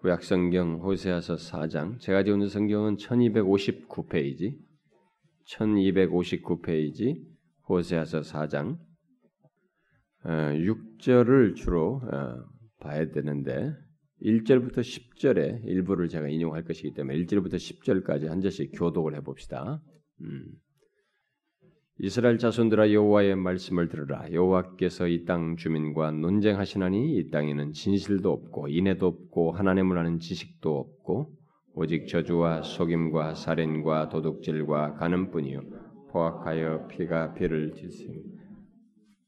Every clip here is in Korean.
구약성경 호세아서 4장 제가 있는 성경은 1259페이지 1259페이지 호세아서 4장 6절을 어, 주로 어, 봐야 되는데 1절부터 10절의 일부를 제가 인용할 것이기 때문에 1절부터 10절까지 한 절씩 교독을 해봅시다. 음. 이스라엘 자손들아 여호와의 말씀을 들으라. 여호와께서 이 땅 주민과 논쟁하시나니 이 땅에는 진실도 없고 인애도 없고 하나님을 아는 지식도 없고 오직 저주와 속임과 살인과 도둑질과 가늠뿐이요. 포악하여 피가 피를 짓습니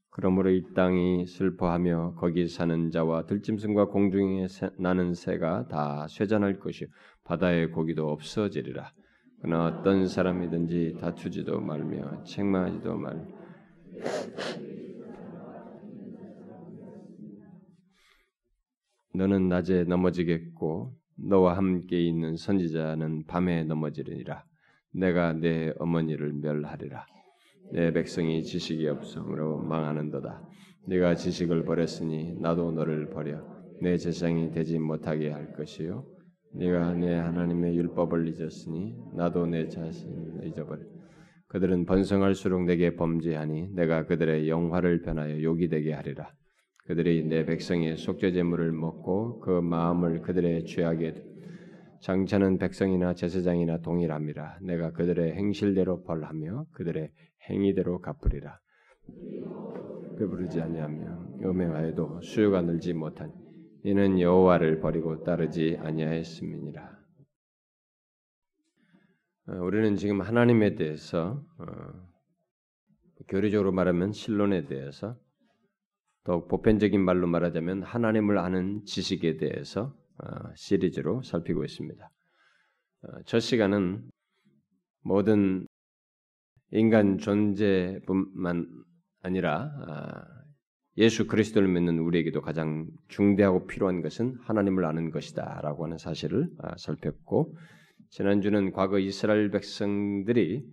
그러므로 이 땅이 슬퍼하며 거기 사는 자와 들짐승과 공중에 나는 새가 다 쇠잔할 것이요. 바다의 고기도 없어지리라 그러나 어떤 사람이든지 다투지도 말며 책망하지도 말. 너는 낮에 넘어지겠고 너와 함께 있는 선지자는 밤에 넘어지리라. 내가 내 어머니를 멸하리라. 내 백성이 지식이 없으므로 망하는도다. 네가 지식을 버렸으니 나도 너를 버려 내 재상이 되지 못하게 할 것이요 네가 내 하나님의 율법을 잊었으니 나도 내 자신을 잊어버려. 그들은 번성할수록 내게 범죄하니 내가 그들의 영화를 변하여 욕이 되게 하리라. 그들이 내 백성의 속죄 제물을 먹고 그 마음을 그들의 죄악에 장차는 백성이나 제사장이나 동일함이라. 내가 그들의 행실대로 벌하며 그들의 행위대로 갚으리라. 배부르지 아니하며 음행하여도 수요가 늘지 못하니 이는 여호와를 버리고 따르지 아니하였음이니라. 어, 우리는 지금 하나님에 대해서 어, 교리적으로 말하면 신론에 대해서 더 보편적인 말로 말하자면 하나님을 아는 지식에 대해서 어, 시리즈로 살피고 있습니다. 저 시간은 모든 인간 존재뿐만 아니라 아, 예수 그리스도를 믿는 우리에게도 가장 중대하고 필요한 것은 하나님을 아는 것이다라고 하는 사실을 아, 살폈고 지난주는 과거 이스라엘 백성들이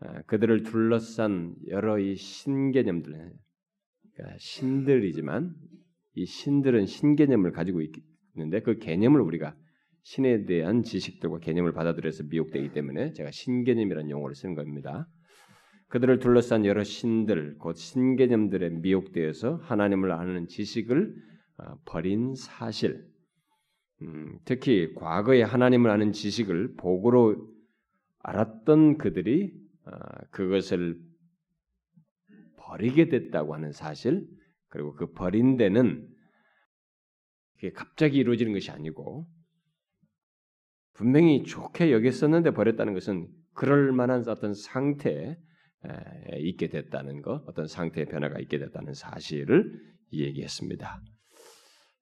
아, 그들을 둘러싼 여러 이 신개념들, 그러니까 신들이지만 이 신들은 신개념을 가지고 있는데 그 개념을 우리가 신에 대한 지식들과 개념을 받아들여서 미혹되기 때문에 제가 신개념이라는 용어를 쓰는 겁니다. 그들을 둘러싼 여러 신들, 곧 신개념들에 미혹되어서 하나님을 아는 지식을 어, 버린 사실, 음, 특히 과거에 하나님을 아는 지식을 복으로 알았던 그들이 어, 그것을 버리게 됐다고 하는 사실, 그리고 그 버린 데는 그게 갑자기 이루어지는 것이 아니고 분명히 좋게 여겼었는데 버렸다는 것은 그럴 만한 어떤 상태, 있게 됐다는 것, 어떤 상태의 변화가 있게 됐다는 사실을 얘기했습니다.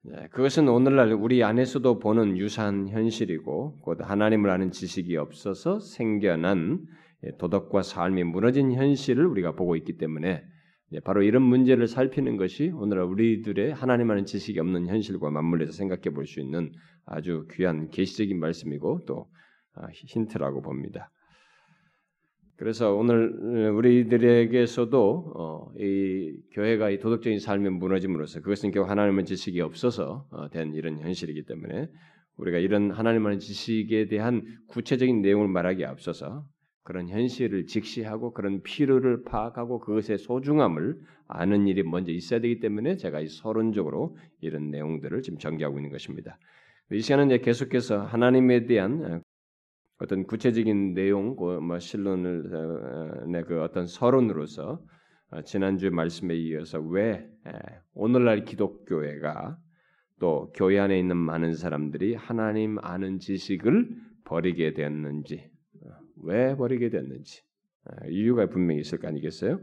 네, 그것은 오늘날 우리 안에서도 보는 유사한 현실이고 곧 하나님을 아는 지식이 없어서 생겨난 도덕과 삶이 무너진 현실을 우리가 보고 있기 때문에 바로 이런 문제를 살피는 것이 오늘날 우리들의 하나님 아는 지식이 없는 현실과 맞물려서 생각해 볼 수 있는 아주 귀한 계시적인 말씀이고 또 아, 힌트라고 봅니다. 그래서 오늘 우리들에게서도 어, 이 교회가 이 도덕적인 삶에 무너짐으로써 그것은 결국 하나님의 지식이 없어서 어, 된 이런 현실이기 때문에 우리가 이런 하나님의 지식에 대한 구체적인 내용을 말하기에 앞서서 그런 현실을 직시하고 그런 필요를 파악하고 그것의 소중함을 아는 일이 먼저 있어야 되기 때문에 제가 이 서론적으로 이런 내용들을 지금 전개하고 있는 것입니다. 이 시간은 이제 계속해서 하나님에 대한 어떤 구체적인 내용, 그뭐 실론을 어, 내그 어떤 서론으로서 어, 지난주 말씀에 이어서 왜 오늘날 기독교회가 또 교회 안에 있는 많은 사람들이 하나님 아는 지식을 버리게 어, 왜 버리게 됐는지 이유가 분명히 있을 거 아니겠어요?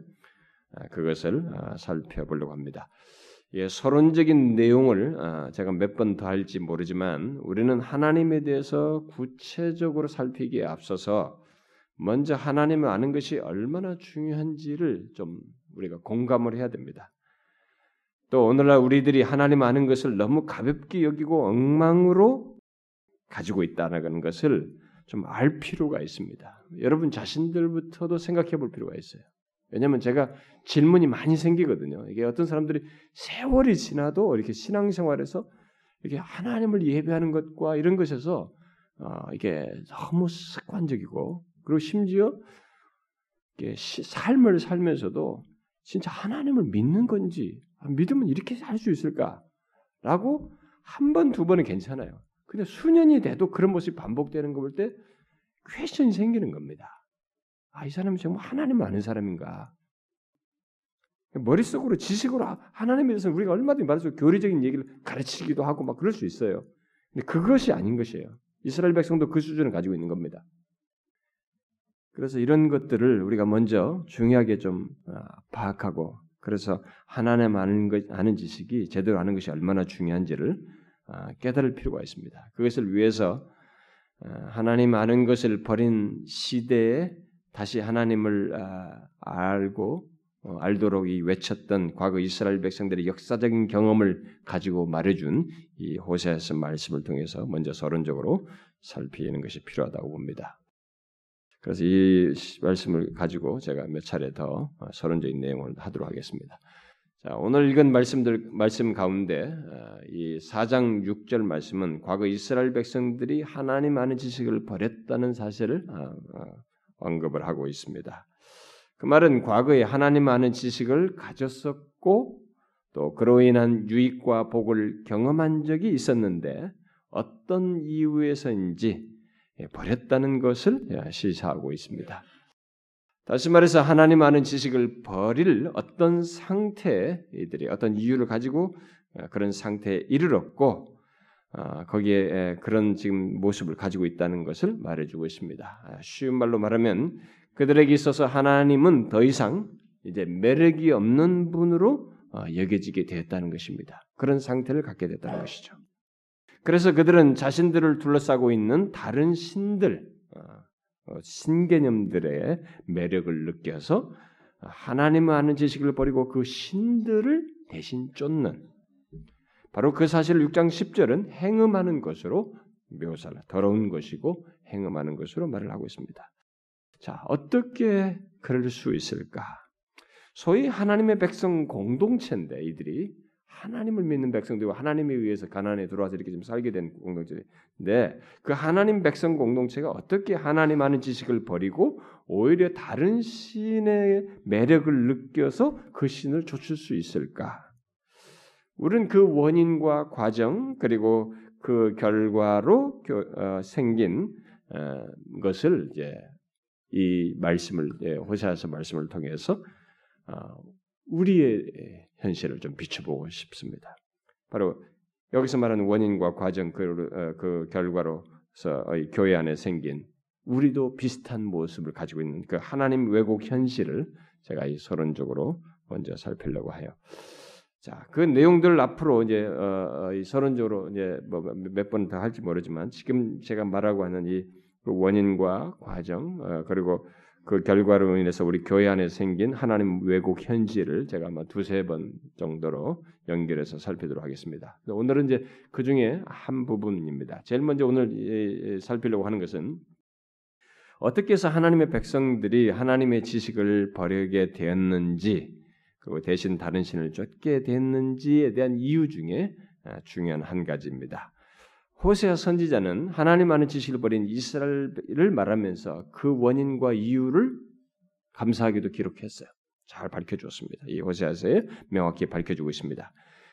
그것을 살펴보려고 합니다. 예, 서론적인 내용을 아, 제가 몇 번 더 할지 모르지만 우리는 하나님에 대해서 구체적으로 살피기에 앞서서 먼저 하나님을 아는 것이 얼마나 중요한지를 좀 우리가 공감을 해야 됩니다. 또 오늘날 우리들이 하나님 아는 것을 너무 가볍게 여기고 엉망으로 가지고 있다는 것을 좀 알 필요가 있습니다. 여러분 자신들부터도 생각해 볼 필요가 있어요. 왜냐하면 제가 질문이 많이 생기거든요. 이게 어떤 사람들이 세월이 지나도 이렇게 신앙생활에서 이게 하나님을 예배하는 것과 이런 것에서 어, 이게 너무 습관적이고 그리고 심지어 이게 시, 삶을 살면서도 진짜 하나님을 믿는 건지 아, 믿으면 이렇게 할수 있을까라고 한 번 두 번은 괜찮아요. 근데 수년이 돼도 그런 모습이 반복되는 거볼때 퀘션이 생기는 겁니다. 아, 이 사람이 정말 하나님 아는 사람인가? 머릿속으로 지식으로 하나님에 대해서 우리가 얼마든지 말해서 교리적인 얘기를 가르치기도 하고 막 그럴 수 있어요. 근데 그것이 아닌 것이에요. 이스라엘 백성도 그 수준을 가지고 있는 겁니다. 그래서 이런 것들을 우리가 먼저 중요하게 좀 아, 파악하고 그래서 하나님 아는 것 아는 지식이 제대로 아는 것이 얼마나 중요한지를 아, 깨달을 필요가 있습니다. 그것을 위해서 아, 하나님 아는 것을 버린 시대에 다시 하나님을 알고 어, 알도록 이 외쳤던 과거 이스라엘 백성들의 역사적인 경험을 가지고 말해준 이 호세아서 말씀을 통해서 먼저 서론적으로 살피는 것이 필요하다고 봅니다. 그래서 이 말씀을 가지고 제가 몇 차례 더 어, 서론적인 내용을 하도록 하겠습니다. 자, 오늘 읽은 말씀들 말씀 가운데 어, 이 4장 6절 말씀은 과거 이스라엘 백성들이 하나님 아는 지식을 버렸다는 사실을 언급을 하고 있습니다. 그 말은 과거에 하나님 아는 지식을 가졌었고 또 그로 인한 유익과 복을 경험한 적이 있었는데 어떤 이유에서인지 버렸다는 것을 시사하고 있습니다. 다시 말해서 하나님 아는 지식을 버릴 어떤 상태 이들이 어떤 이유를 가지고 그런 상태에 이르렀고 어, 거기에 그런 지금 모습을 가지고 있다는 것을 말해주고 있습니다. 쉬운 말로 말하면 그들에게 있어서 하나님은 더 이상 이제 매력이 없는 분으로 어, 여겨지게 되었다는 것입니다. 그런 상태를 갖게 됐다는 것이죠. 그래서 그들은 자신들을 둘러싸고 있는 다른 신들, 어, 어, 신개념들의 매력을 느껴서 하나님을 아는 지식을 버리고 그 신들을 대신 쫓는 바로 그 사실을 6장 10절은 행음하는 것으로 묘사를 더러운 것이고 행음하는 것으로 말을 하고 있습니다. 자, 어떻게 그럴 수 있을까? 소위 하나님의 백성 공동체인데 이들이 하나님을 믿는 백성들과 하나님에 의해서 가난에 들어와서 이렇게 좀 살게 된 공동체인데 그 하나님 백성 공동체가 어떻게 하나님 아는 지식을 버리고 오히려 다른 신의 매력을 느껴서 그 신을 좇을 수 있을까? 우리는 그 원인과 과정 그리고 그 결과로 어, 생긴 어, 것을 이제 이 말씀을 예, 호세아서 말씀을 통해서 어, 우리의 현실을 좀 비춰보고 싶습니다. 바로 여기서 말하는 원인과 과정 그, 어, 그 결과로서 교회 안에 생긴 우리도 비슷한 모습을 가지고 있는 그 하나님 왜곡 현실을 제가 이 서론적으로 먼저 살피려고 해요. 자, 그 내용들 앞으로 이제 어, 이 서론적으로 이제 뭐 몇 번 더 할지 모르지만 지금 제가 말하고 하는 이그 원인과 과정 어, 그리고 그 결과로 인해서 우리 교회 안에 생긴 하나님 왜곡 현실을 제가 아마 두세 번 정도로 연결해서 살피도록 하겠습니다. 오늘은 이제 그 중에 한 부분입니다. 제일 먼저 오늘 살피려고 하는 것은 어떻게 해서 하나님의 백성들이 하나님의 지식을 버리게 되었는지 그리고 대신 다른 신을 쫓게 됐는지에 대한 이유 중에 아, 중요한 한 가지입니다. 호세아 선지자는 하나님 아는 지식을 버린 이스라엘을 말하면서 그 원인과 이유를 감사하게도 기록했어요. 잘 밝혀주었습니다. 이 호세아서에 명확히 밝혀주고 있습니다.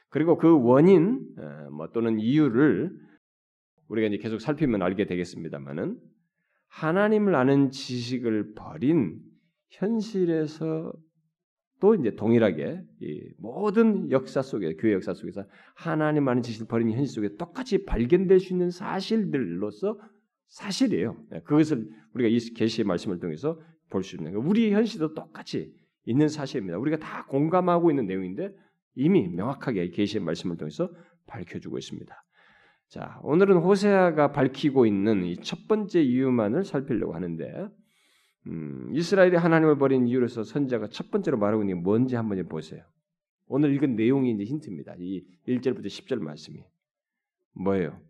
그리고 그 원인 어, 뭐 또는 이유를 우리가 이제 계속 살피면 알게 되겠습니다만은 하나님을 아는 지식을 버린 현실에서 또 이제 동일하게 모든 역사 속에 교회 역사 속에서 하나님 아는 지식을 버리는 현실 속에 똑같이 발견될 수 있는 사실들로서 사실이에요. 네, 그것을 우리가 이 계시의 말씀을 통해서 볼 수 있는 거예요. 우리 현실도 똑같이 있는 사실입니다. 우리가 다 공감하고 있는 내용인데 이미 명확하게 계시의 말씀을 통해서 밝혀주고 있습니다. 자, 오늘은 호세아가 밝히고 있는 이 첫 번째 이유만을 살피려고 하는데 음, 이스라엘이 하나님을 버린 이유로서 선자가 첫 번째로 말하고 있는 게 뭔지 한번 보세요. 오늘 읽은 내용이 이제 힌트입니다. 이 1절부터 10절 말씀이. 뭐예요?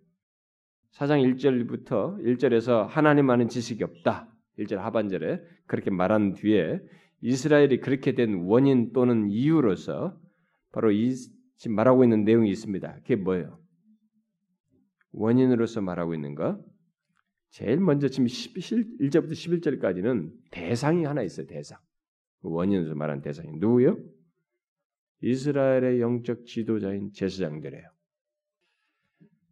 사장 1절부터 1절에서 하나님 아는 지식이 없다. 1절 하반절에 그렇게 말한 뒤에 이스라엘이 그렇게 된 원인 또는 이유로서 바로 이 지금 말하고 있는 내용이 있습니다. 그게 뭐예요? 원인으로서 말하고 있는 것. 제일 먼저 지금 1절부터 11절까지는 대상이 하나 있어요. 대상. 그 원인으로서 말하는 대상이 누구요? 이스라엘의 영적 지도자인 제사장들이에요.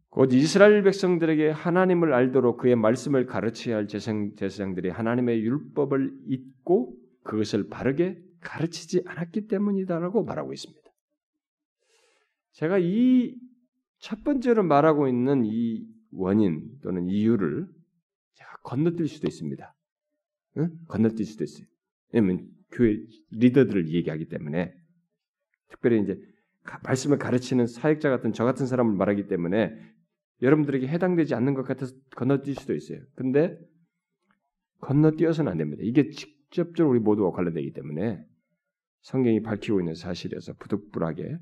곧 이스라엘 백성들에게 하나님을 알도록 그의 말씀을 가르쳐야 할 제사장, 제사장들이 하나님의 율법을 잊고 그것을 바르게 가르치지 않았기 때문이다라고 말하고 있습니다. 제가 이 첫 번째로 말하고 있는 이 원인 또는 이유를 건너뛸 수도 있습니다. 응? 건너뛸 수도 있어요. 왜냐면 교회 리더들을 얘기하기 때문에 특별히 이제 말씀을 가르치는 사역자 같은 저 같은 사람을 말하기 때문에 여러분들에게 해당되지 않는 것 같아서 건너뛸 수도 있어요. 근데 건너뛰어서는 안 됩니다. 이게 직접적으로 우리 모두와 관련되기 때문에 성경이 밝히고 있는 사실에서 부득불하게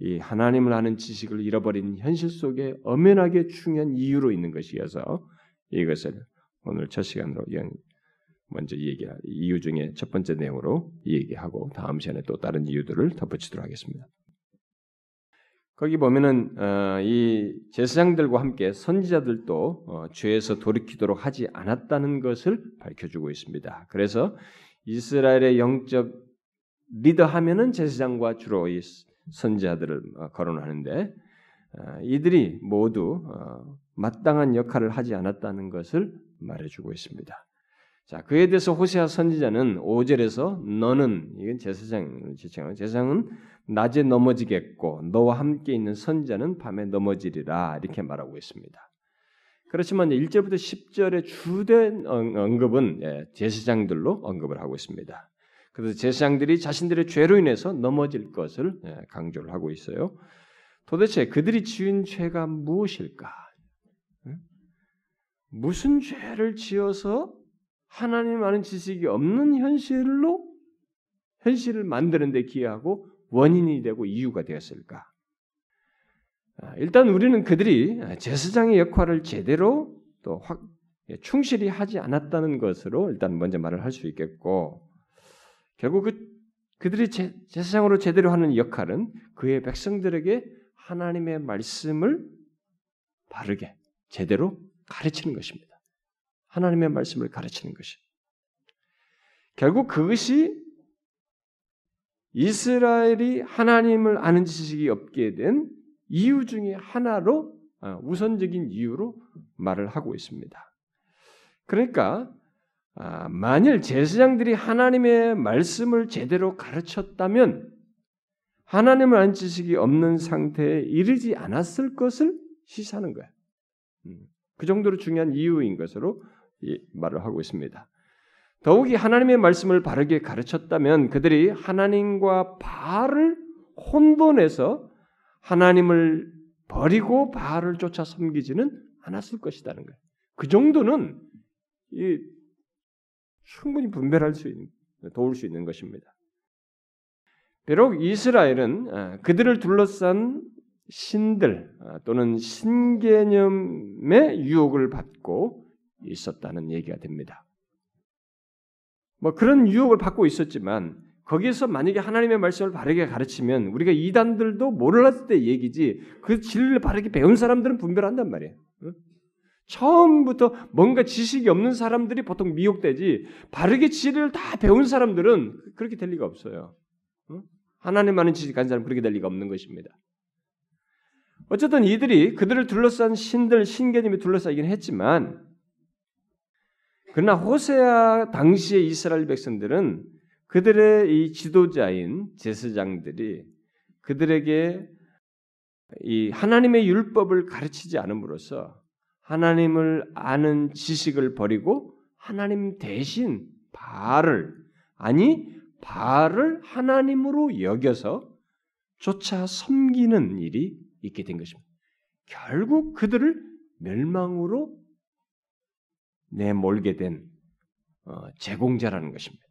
이 하나님을 아는 지식을 잃어버린 현실 속에 엄연하게 중요한 이유로 있는 것이어서 이것을 오늘 첫 시간으로 먼저 얘기할 이유 중에 첫 번째 내용으로 얘기하고 다음 시간에 또 다른 이유들을 덧붙이도록 하겠습니다. 거기 보면은 어, 이 제사장들과 함께 선지자들도 어, 죄에서 돌이키도록 하지 않았다는 것을 밝혀주고 있습니다. 그래서 이스라엘의 영적 리더 하면은 제사장과 주로 이 선지자들을 어, 거론하는데 어, 이들이 모두 어, 마땅한 역할을 하지 않았다는 것을 말해주고 있습니다. 자, 그에 대해서 호세아 선지자는 5절에서 너는 이건 제사장을 지칭하고 제사장은 낮에 넘어지겠고 너와 함께 있는 선지자는 밤에 넘어지리라 이렇게 말하고 있습니다. 그렇지만 1절부터 10절의 주된 언급은 예, 제사장들로 언급을 하고 있습니다. 그래서 제사장들이 자신들의 죄로 인해서 넘어질 것을 예, 강조를 하고 있어요. 도대체 그들이 지은 죄가 무엇일까? 무슨 죄를 지어서 하나님 아는 지식이 없는 현실로 현실을 만드는 데 기여하고 원인이 되고 이유가 되었을까? 아, 일단 우리는 그들이 제사장의 역할을 제대로 또 확, 예, 충실히 하지 않았다는 것으로 일단 먼저 말을 할 수 있겠고 결국 그 그들이 제, 제사장으로 제대로 하는 역할은 그의 백성들에게 하나님의 말씀을 바르게 제대로 가르치는 것입니다. 하나님의 말씀을 가르치는 것이. 결국 그것이 이스라엘이 하나님을 아는 지식이 없게 된 이유 중에 하나로 어, 우선적인 이유로 말을 하고 있습니다. 그러니까 아, 만일 제사장들이 하나님의 말씀을 제대로 가르쳤다면 하나님을 아는 지식이 없는 상태에 이르지 않았을 것을 시사하는 거야. 음, 그 정도로 중요한 이유인 것으로 말을 하고 있습니다. 더욱이 하나님의 말씀을 바르게 가르쳤다면 그들이 하나님과 바알을 혼돈해서 하나님을 버리고 바알을 쫓아 섬기지는 않았을 것이라는 거예요. 그 정도는 충분히 분별할 수 있는, 도울 수 있는 것입니다. 비록 이스라엘은 아, 그들을 둘러싼 신들 아, 또는 신개념의 유혹을 받고 있었다는 얘기가 됩니다. 뭐 그런 유혹을 받고 있었지만 거기에서 만약에 하나님의 말씀을 바르게 가르치면 우리가 이단들도 몰랐을 때 얘기지 그 진리를 바르게 배운 사람들은 분별한단 말이에요. 처음부터 뭔가 지식이 없는 사람들이 보통 미혹되지 바르게 진리를 다 배운 사람들은 그렇게 될 리가 없어요. 하나님 아는 지식 가진 사람 그렇게 될 리가 없는 것입니다. 어쨌든 이들이 그들을 둘러싼 신들 신개념이 둘러싸이긴 했지만 그러나 호세아 당시의 이스라엘 백성들은 그들의 이 지도자인 제사장들이 그들에게 이 하나님의 율법을 가르치지 않음으로써 하나님을 아는 지식을 버리고 하나님 대신 바알을 아니 바알을 하나님으로 여겨서 쫓아 섬기는 일이 있게 된 것입니다. 결국 그들을 멸망으로 내몰게 된 어, 제공자라는 것입니다.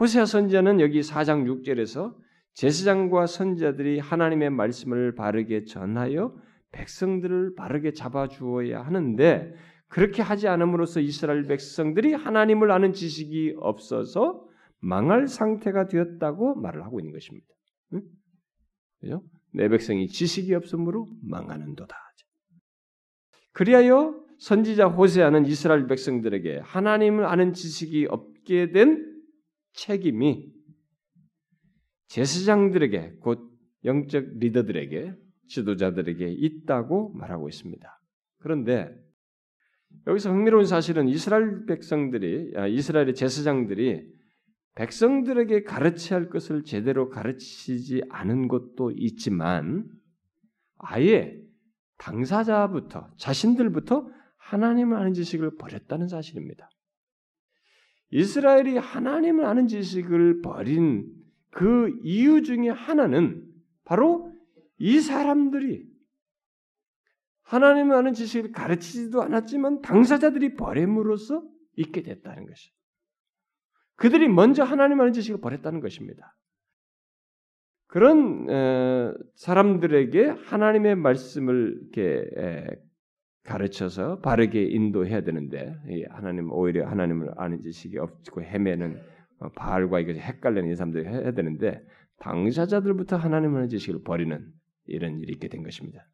호세아 선지자는 여기 4장 6절에서 제사장과 선지자들이 하나님의 말씀을 바르게 전하여 백성들을 바르게 잡아 주어야 하는데 그렇게 하지 않음으로써 이스라엘 백성들이 하나님을 아는 지식이 없어서 망할 상태가 되었다고 말을 하고 있는 것입니다. 응? 그죠? 내 백성이 지식이 없으므로 망하는도다. 그리하여 선지자 호세아는 이스라엘 백성들에게 하나님을 아는 지식이 없게 된 책임이 제사장들에게 곧 영적 리더들에게 지도자들에게 있다고 말하고 있습니다. 그런데 여기서 흥미로운 사실은 이스라엘 백성들이 아, 이스라엘의 제사장들이 백성들에게 가르쳐야 할 것을 제대로 가르치지 않은 것도 있지만 아예 당사자부터 자신들부터 하나님을 아는 지식을 버렸다는 사실입니다. 이스라엘이 하나님을 아는 지식을 버린 그 이유 중에 하나는 바로 이 사람들이 하나님을 아는 지식을 가르치지도 않았지만 당사자들이 버림으로써 있게 됐다는 것이. 그들이 먼저 하나님 아는 지식을 버렸다는 것입니다. 그런 에, 사람들에게 하나님의 말씀을 이렇게 에, 가르쳐서 바르게 인도해야 되는데 하나님 오히려 하나님을 아는 지식이 없고 헤매는 어, 바알과 이거 헷갈리는 이 사람들이 해야 되는데 당사자들부터 하나님을 아는 지식을 버리는 이런 일이 있게 된 것입니다.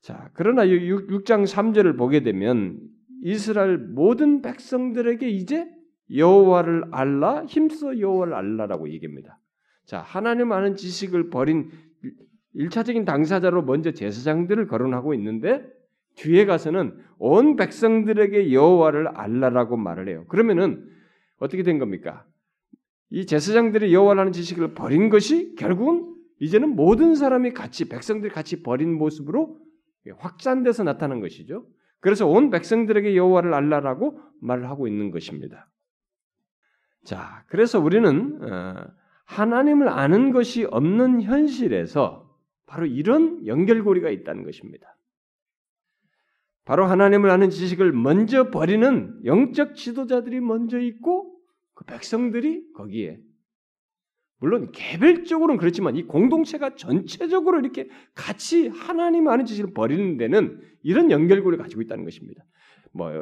자, 그러나 6, 6장 3절을 보게 되면 이스라엘 모든 백성들에게 이제 여호와를 알라 힘써 여호와를 알라라고 얘기합니다. 자, 하나님 아는 지식을 버린 일차적인 당사자로 먼저 제사장들을 거론하고 있는데 뒤에 가서는 온 백성들에게 여호와를 알라라고 말을 해요. 그러면은 어떻게 된 겁니까? 이 제사장들이 여호와를 아는 지식을 버린 것이 결국은 이제는 모든 사람이 같이 백성들이 같이 버린 모습으로 확산돼서 나타난 것이죠. 그래서 온 백성들에게 여호와를 알라라고 말을 하고 있는 것입니다. 자, 그래서 우리는 어, 하나님을 아는 것이 없는 현실에서 바로 이런 연결고리가 있다는 것입니다. 바로 하나님을 아는 지식을 먼저 버리는 영적 지도자들이 먼저 있고 그 백성들이 거기에 물론 개별적으로는 그렇지만 이 공동체가 전체적으로 이렇게 같이 하나님 아는 지식을 버리는 데는 이런 연결고리를 가지고 있다는 것입니다. 뭐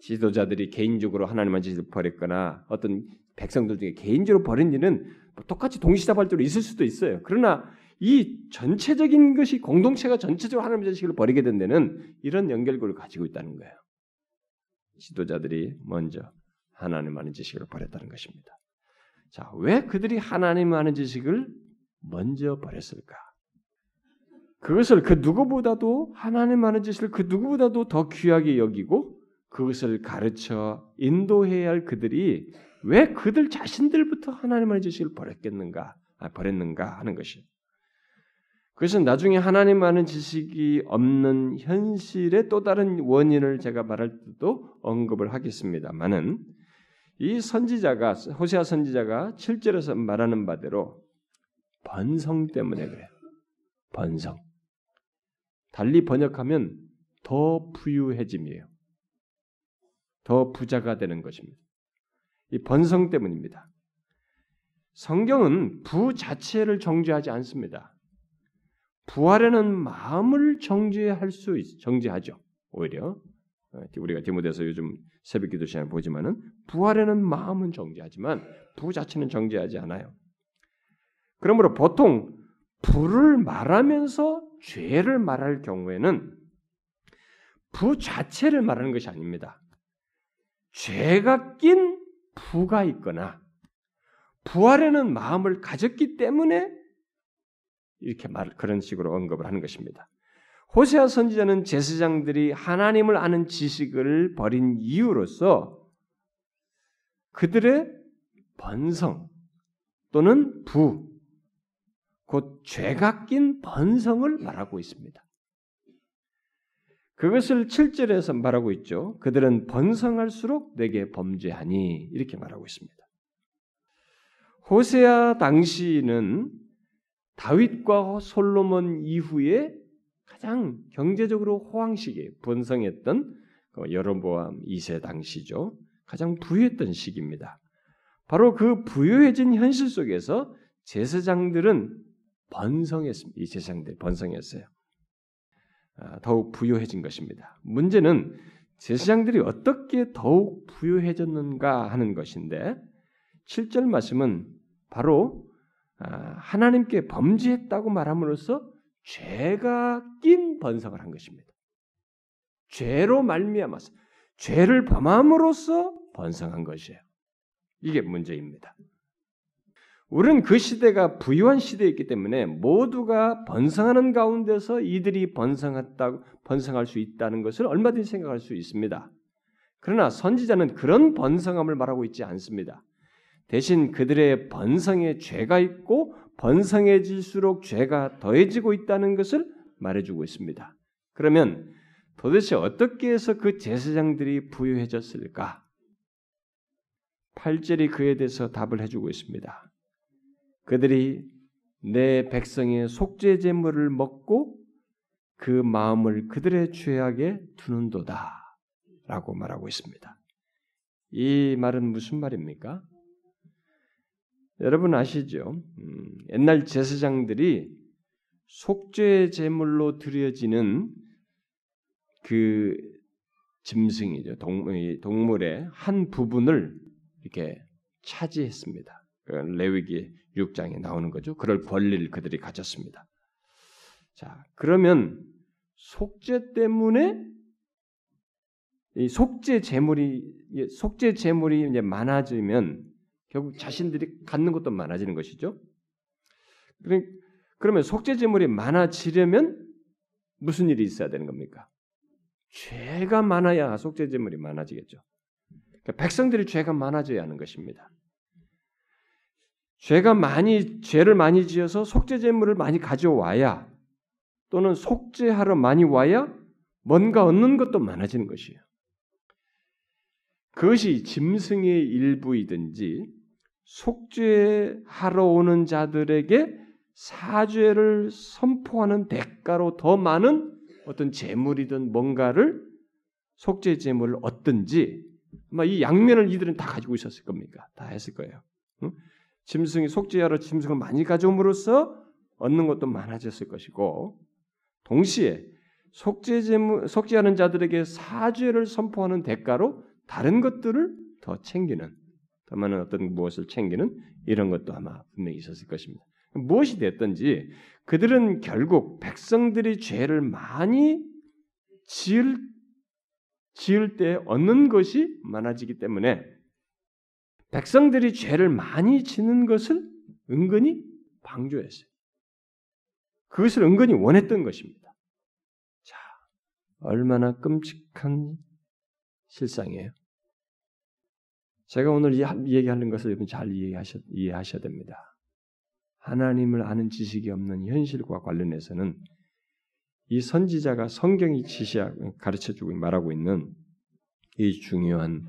지도자들이 개인적으로 하나님 아는 지식을 버렸거나 어떤 백성들 중에 개인적으로 버린 일은 뭐 똑같이 동시다발적으로 있을 수도 있어요. 그러나 이 전체적인 것이 공동체가 전체적으로 하나님의 지식을 버리게 된 데는 이런 연결고리를 가지고 있다는 거예요. 지도자들이 먼저 하나님 아는 지식을 버렸다는 것입니다. 자, 왜 그들이 하나님 아는 지식을 먼저 버렸을까? 그것을 그 누구보다도 하나님 아는 지식을 그 누구보다도 더 귀하게 여기고 그것을 가르쳐 인도해야 할 그들이 왜 그들 자신들부터 하나님 아는 지식을 버렸겠는가? 아, 버렸는가 하는 것이. 그것은 나중에 하나님 아는 지식이 없는 현실의 또 다른 원인을 제가 말할 때도 언급을 하겠습니다만은 이 선지자가 호세아 선지자가 7절에서 말하는 바대로 번성 때문에 그래요. 번성. 달리 번역하면 더 부유해짐이에요. 더 부자가 되는 것입니다. 이 번성 때문입니다. 성경은 부 자체를 정죄하지 않습니다. 부활에는 마음을 정죄할 수 있, 정죄하죠. 오히려 어, 우리가 디모데서 요즘 새벽 기도 시간을 보지만은 부활에는 마음은 정죄하지만 부 자체는 정죄하지 않아요. 그러므로 보통 부를 말하면서 죄를 말할 경우에는 부 자체를 말하는 것이 아닙니다. 죄가 낀 부가 있거나 부활에는 마음을 가졌기 때문에 이렇게 말 그런 식으로 언급을 하는 것입니다. 호세아 선지자는 제사장들이 하나님을 아는 지식을 버린 이유로서 그들의 번성 또는 부, 곧 죄가 낀 번성을 말하고 있습니다. 그것을 7절에서 말하고 있죠. 그들은 번성할수록 내게 범죄하니 이렇게 말하고 있습니다. 호세아 당시는 다윗과 솔로몬 이후에 가장 경제적으로 호황시기 번성했던 그 여로보암 2세 당시죠. 가장 부유했던 시기입니다. 바로 그 부유해진 현실 속에서 제사장들은 번성했습니다. 이 제사장들 번성했어요. 아, 더욱 부유해진 것입니다. 문제는 제사장들이 어떻게 더욱 부유해졌는가 하는 것인데 7절 말씀은 바로 아, 하나님께 범죄했다고 말함으로써 죄가 낀 번성을 한 것입니다. 죄로 말미암아서 죄를 범함으로써 번성한 것이에요. 이게 문제입니다. 우리는 그 시대가 부유한 시대였기 때문에 모두가 번성하는 가운데서 이들이 번성했다고 번성할 수 있다는 것을 얼마든지 생각할 수 있습니다. 그러나 선지자는 그런 번성함을 말하고 있지 않습니다. 대신 그들의 번성에 죄가 있고 번성해질수록 죄가 더해지고 있다는 것을 말해주고 있습니다. 그러면 도대체 어떻게 해서 그 제사장들이 부유해졌을까? 8절이 그에 대해서 답을 해주고 있습니다. 그들이 내 백성의 속죄 제물을 먹고 그 마음을 그들의 죄악에 두는도다. 라고 말하고 있습니다. 이 말은 무슨 말입니까? 여러분 아시죠? 음, 옛날 제사장들이 속죄 제물로 드려지는 그 짐승이죠. 동 물의 한 부분을 이렇게 차지했습니다. 그 레위기 6장에 나오는 거죠. 그럴 권리를 그들이 가졌습니다. 자, 그러면 속죄 때문에 이 속죄 제물이 속죄 제물이 이제 많아지면 결국 자신들이 갖는 것도 많아지는 것이죠. 그러면 속죄 제물이 많아지려면 무슨 일이 있어야 되는 겁니까? 죄가 많아야 속죄 제물이 많아지겠죠. 그러니까 백성들이 죄가 많아져야 하는 것입니다. 죄가 많이 죄를 많이 지어서 속죄 제물을 많이 가져와야 또는 속죄하러 많이 와야 뭔가 얻는 것도 많아지는 것이에요. 그것이 짐승의 일부이든지 속죄하러 오는 자들에게 사죄를 선포하는 대가로 더 많은 어떤 재물이든 뭔가를 속죄 재물을 얻든지 아마 이 양면을 이들은 다 가지고 있었을 겁니까? 다 했을 거예요. 응? 짐승이 속죄하러 짐승을 많이 가져옴으로써 얻는 것도 많아졌을 것이고 동시에 속죄하는 자들에게 사죄를 선포하는 대가로 다른 것들을 더 챙기는 더 많은 어떤 무엇을 챙기는 이런 것도 아마 분명히 있었을 것입니다. 무엇이 됐든지 그들은 결국 백성들이 죄를 많이 지을 지을 때 얻는 것이 많아지기 때문에 백성들이 죄를 많이 지는 것을 은근히 방조했어요. 그것을 은근히 원했던 것입니다. 자, 얼마나 끔찍한 실상이에요. 제가 오늘 이 얘기하는 것을 여러분 잘 이해하셔, 이해하셔야 됩니다. 하나님을 아는 지식이 없는 현실과 관련해서는 이 선지자가 성경이 지시하고 가르쳐 주고 말하고 있는 이 중요한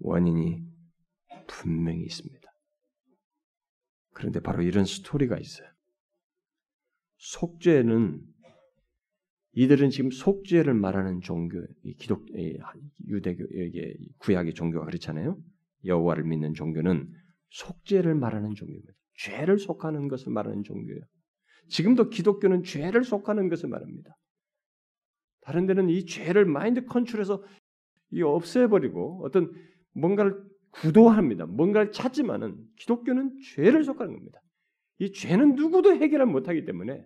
원인이 분명히 있습니다. 그런데 바로 이런 스토리가 있어요. 속죄는 이들은 지금 속죄를 말하는 종교, 기독, 유대교, 구약의 종교가 그렇잖아요. 여호와를 믿는 종교는 속죄를 말하는 종교입니다. 죄를 속하는 것을 말하는 종교예요. 지금도 기독교는 죄를 속하는 것을 말합니다. 다른 데는 이 죄를 마인드 컨트롤해서 이 없애버리고 어떤 뭔가를 구도합니다. 뭔가를 찾지만은 기독교는 죄를 속하는 겁니다. 이 죄는 누구도 해결을 못하기 때문에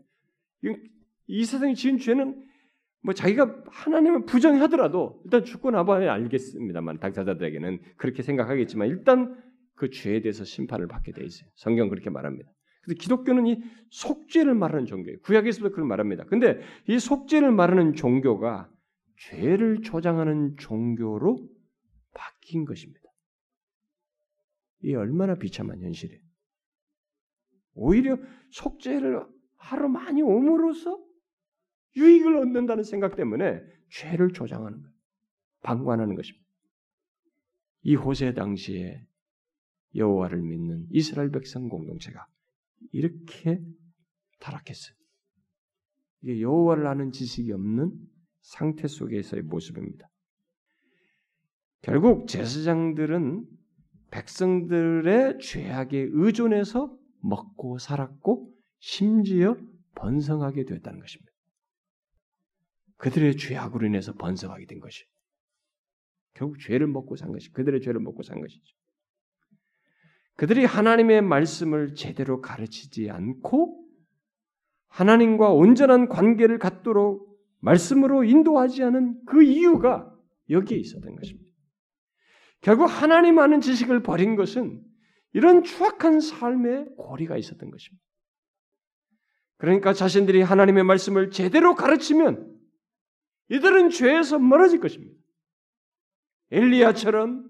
이 세상에 지은 죄는 뭐 자기가 하나님을 부정하더라도 일단 죽고 나봐야 알겠습니다만 당사자들에게는 그렇게 생각하겠지만 일단 그 죄에 대해서 심판을 받게 돼 있어요. 성경 그렇게 말합니다. 그래서 기독교는 이 속죄를 말하는 종교예요. 구약에서도 그걸 말합니다. 근데 이 속죄를 말하는 종교가 죄를 조장하는 종교로 바뀐 것입니다. 이 얼마나 비참한 현실이에요. 오히려 속죄를 하러 많이 옴으로써 유익을 얻는다는 생각 때문에 죄를 조장하는 거예요. 방관하는 것입니다. 이 호세 당시에 여호와를 믿는 이스라엘 백성 공동체가 이렇게 타락했어요. 이게 여호와를 아는 지식이 없는 상태 속에서의 모습입니다. 결국 제사장들은 백성들의 죄악에 의존해서 먹고 살았고 심지어 번성하게 되었다는 것입니다. 그들의 죄악으로 인해서 번성하게 된 것이 결국 죄를 먹고 산 것이 그들의 죄를 먹고 산 것이죠. 그들이 하나님의 말씀을 제대로 가르치지 않고 하나님과 온전한 관계를 갖도록 말씀으로 인도하지 않은 그 이유가 여기에 있었던 것입니다. 결국 하나님 아는 지식을 버린 것은 이런 추악한 삶의 고리가 있었던 것입니다. 그러니까 자신들이 하나님의 말씀을 제대로 가르치면 이들은 죄에서 멀어질 것입니다. 엘리야처럼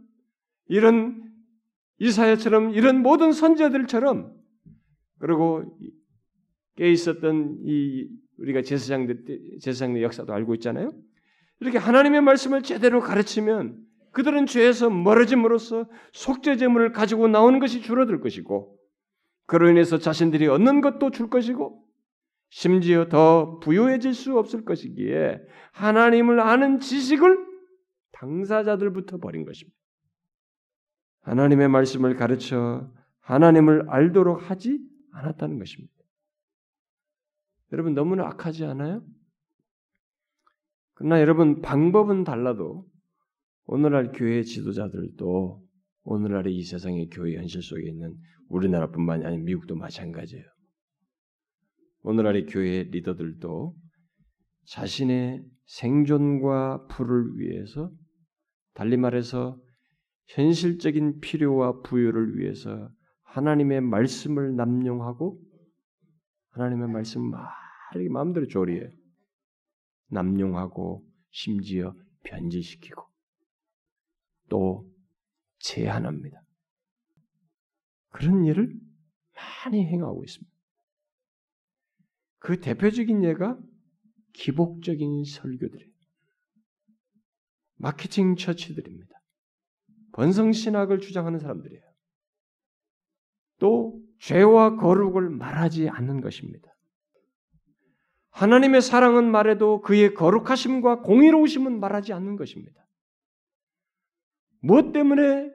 이런 이사야처럼 이런 모든 선자들처럼 그리고 깨 있었던 이 우리가 제사장들 제사장의 역사도 알고 있잖아요. 이렇게 하나님의 말씀을 제대로 가르치면 그들은 죄에서 멀어짐으로써 속죄 제물을 가지고 나오는 것이 줄어들 것이고 그로 인해서 자신들이 얻는 것도 줄 것이고 심지어 더 부유해질 수 없을 것이기에 하나님을 아는 지식을 당사자들부터 버린 것입니다. 하나님의 말씀을 가르쳐 하나님을 알도록 하지 않았다는 것입니다. 여러분 너무나 악하지 않아요? 그러나 여러분 방법은 달라도 오늘날 교회 지도자들도 오늘날의 이 세상의 교회 현실 속에 있는 우리나라뿐만이 아니라 미국도 마찬가지예요. 오늘날의 교회 리더들도 자신의 생존과 부를 위해서 달리 말해서 현실적인 필요와 부유를 위해서 하나님의 말씀을 남용하고 하나님의 말씀 말이 마음대로 조리해 남용하고 심지어 변질시키고 또 제한합니다. 그런 일을 많이 행하고 있습니다. 그 대표적인 예가 기복적인 설교들이에요. 마케팅 처치들입니다. 번성신학을 주장하는 사람들이에요. 또 죄와 거룩을 말하지 않는 것입니다. 하나님의 사랑은 말해도 그의 거룩하심과 공의로우심은 말하지 않는 것입니다. 무엇 때문에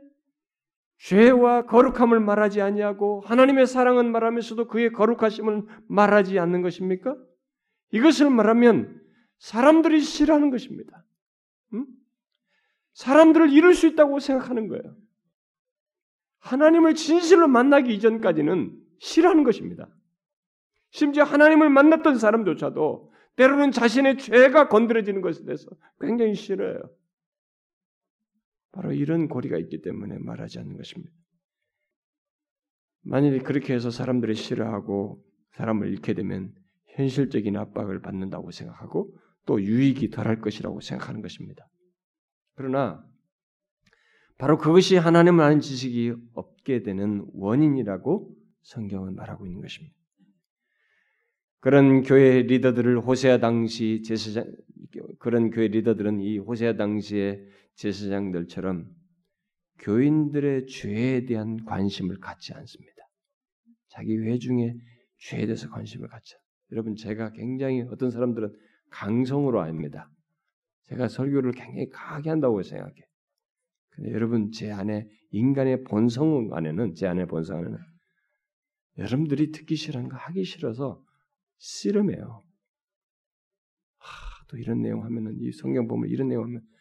죄와 거룩함을 말하지 아니하고 하나님의 사랑은 말하면서도 그의 거룩하심을 말하지 않는 것입니까? 이것을 말하면 사람들이 싫어하는 것입니다. 음? 사람들을 이룰 수 있다고 생각하는 거예요. 하나님을 진실로 만나기 이전까지는 싫어하는 것입니다. 심지어 하나님을 만났던 사람조차도 때로는 자신의 죄가 건드려지는 것에 대해서 굉장히 싫어요. 바로 이런 고리가 있기 때문에 말하지 않는 것입니다. 만일 그렇게 해서 사람들이 싫어하고 사람을 잃게 되면 현실적인 압박을 받는다고 생각하고 또 유익이 덜할 것이라고 생각하는 것입니다. 그러나 바로 그것이 하나님을 아는 지식이 없게 되는 원인이라고 성경은 말하고 있는 것입니다. 그런 교회 리더들을 호세아 당시 제사장 그런 교회 리더들은 이 호세아 당시의 제사장들처럼 교인들의 죄에 대한 관심을 갖지 않습니다. 자기 회중의 죄에 대해서 관심을 갖지. 여러분 제가 굉장히 어떤 사람들은 강성으로 압니다. 제가 설교를 굉장히 강하게 한다고 생각해. 근데 여러분 제 안에 인간의 본성 안에는 제 안의 본성 안에는 여러분들이 듣기 싫은 거 하기 싫어서 씨름해요. 하, 또 이런 내용 하면은 이 성경 보면 이런 내용 하면 다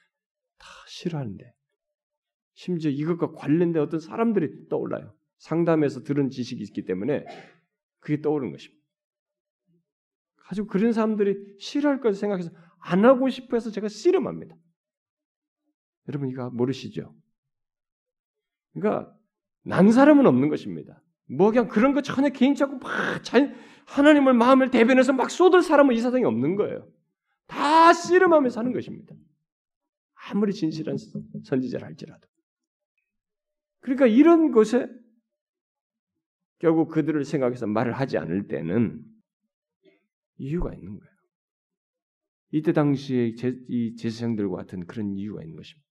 싫어하는데 심지어 이것과 관련된 어떤 사람들이 떠올라요. 상담에서 들은 지식이 있기 때문에 그게 떠오르는 것입니다. 가지고 그런 사람들이 싫어할 것을 생각해서 안 하고 싶어 해서 제가 씨름합니다. 여러분 이거 모르시죠? 그러니까 난 사람은 없는 것입니다. 뭐 그냥 그런 거 전혀 개인적으로 막 잘, 하나님을 마음을 대변해서 막 쏟을 사람은 이 세상에 없는 거예요. 다 씨름하며 사는 것입니다. 아무리 진실한 선지자를 할지라도. 그러니까 이런 것에 결국 그들을 생각해서 말을 하지 않을 때는 이유가 있는 거예요. 이때 당시에 제, 이 제사장들과 같은 그런 이유가 있는 것입니다.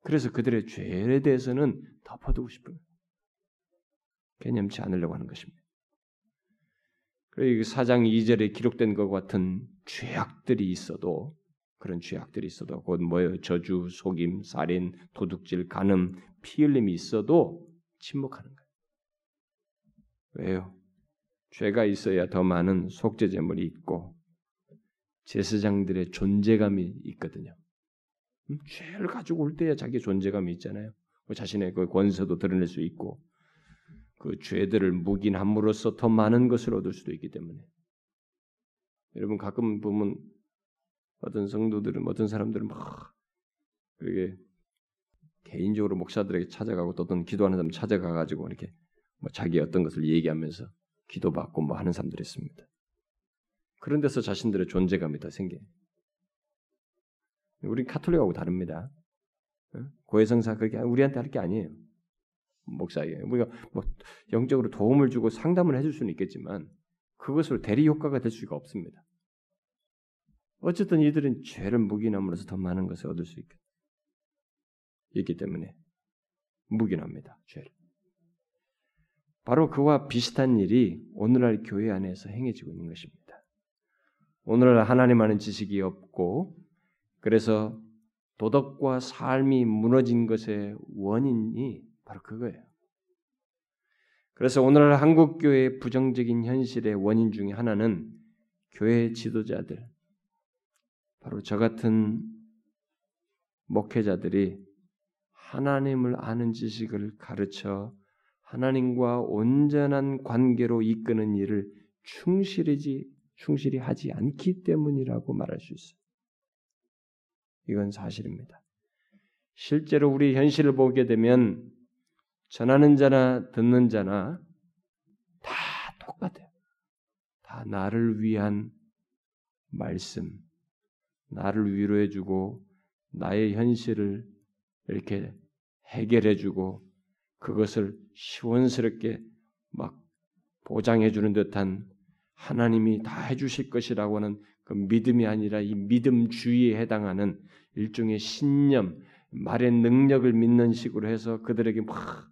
그래서 그들의 죄에 대해서는 덮어두고 싶은 개념치 않으려고 하는 것입니다. 그리고 사장 2절에 기록된 것 같은 죄악들이 있어도 그런 죄악들이 있어도 곧 뭐예요? 저주, 속임, 살인, 도둑질, 간음, 피 흘림이 있어도 침묵하는 거예요. 왜요? 죄가 있어야 더 많은 속죄 제물이 있고 제사장들의 존재감이 있거든요. 음? 죄를 가지고 올 때야 자기 존재감이 있잖아요. 뭐 자신의 그 권세도 드러낼 수 있고 그 죄들을 묵인함으로써 더 많은 것을 얻을 수도 있기 때문에 여러분 가끔 보면 어떤 성도들은 어떤 사람들은 막 그렇게 개인적으로 목사들에게 찾아가고 또 어떤 기도하는 사람 찾아가 가지고 이렇게 뭐 자기 어떤 것을 얘기하면서 기도받고 뭐 하는 사람들이 있습니다. 그런 데서 자신들의 존재감이 더 생겨. 우리 카톨릭하고 다릅니다. 고해성사 그렇게 우리한테 할 게 아니에요. 목사에게 우리가 뭐 영적으로 도움을 주고 상담을 해줄 수는 있겠지만 그것으로 대리 효과가 될 수가 없습니다. 어쨌든 이들은 죄를 묵인함으로써 더 많은 것을 얻을 수 있게 있기 때문에 묵인합니다. 죄를. 바로 그와 비슷한 일이 오늘날 교회 안에서 행해지고 있는 것입니다. 오늘날 하나님 아는 지식이 없고 그래서 도덕과 삶이 무너진 것의 원인이 바로 그거예요. 그래서 오늘날 한국 교회의 부정적인 현실의 원인 중에 하나는 교회 지도자들, 바로 저 같은 목회자들이 하나님을 아는 지식을 가르쳐 하나님과 온전한 관계로 이끄는 일을 충실하지 충실히 하지 않기 때문이라고 말할 수 있어요. 이건 사실입니다. 실제로 우리 현실을 보게 되면 전하는 자나 듣는 자나 다 똑같아요. 다 나를 위한 말씀, 나를 위로해주고 나의 현실을 이렇게 해결해주고 그것을 시원스럽게 막 보장해주는 듯한 하나님이 다 해주실 것이라고 하는 그 믿음이 아니라 이 믿음주의에 해당하는 일종의 신념, 말의 능력을 믿는 식으로 해서 그들에게 막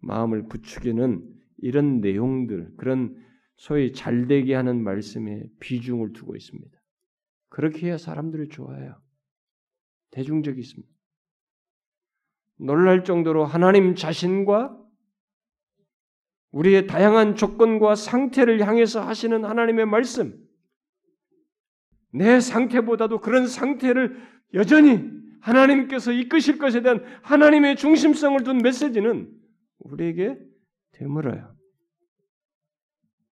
마음을 부추기는 이런 내용들, 그런 소위 잘되게 하는 말씀에 비중을 두고 있습니다. 그렇게 해야 사람들이 좋아해요. 대중적이 있습니다. 놀랄 정도로 하나님 자신과 우리의 다양한 조건과 상태를 향해서 하시는 하나님의 말씀, 내 상태보다도 그런 상태를 여전히 하나님께서 이끄실 것에 대한 하나님의 중심성을 둔 메시지는 우리에게 되물어요.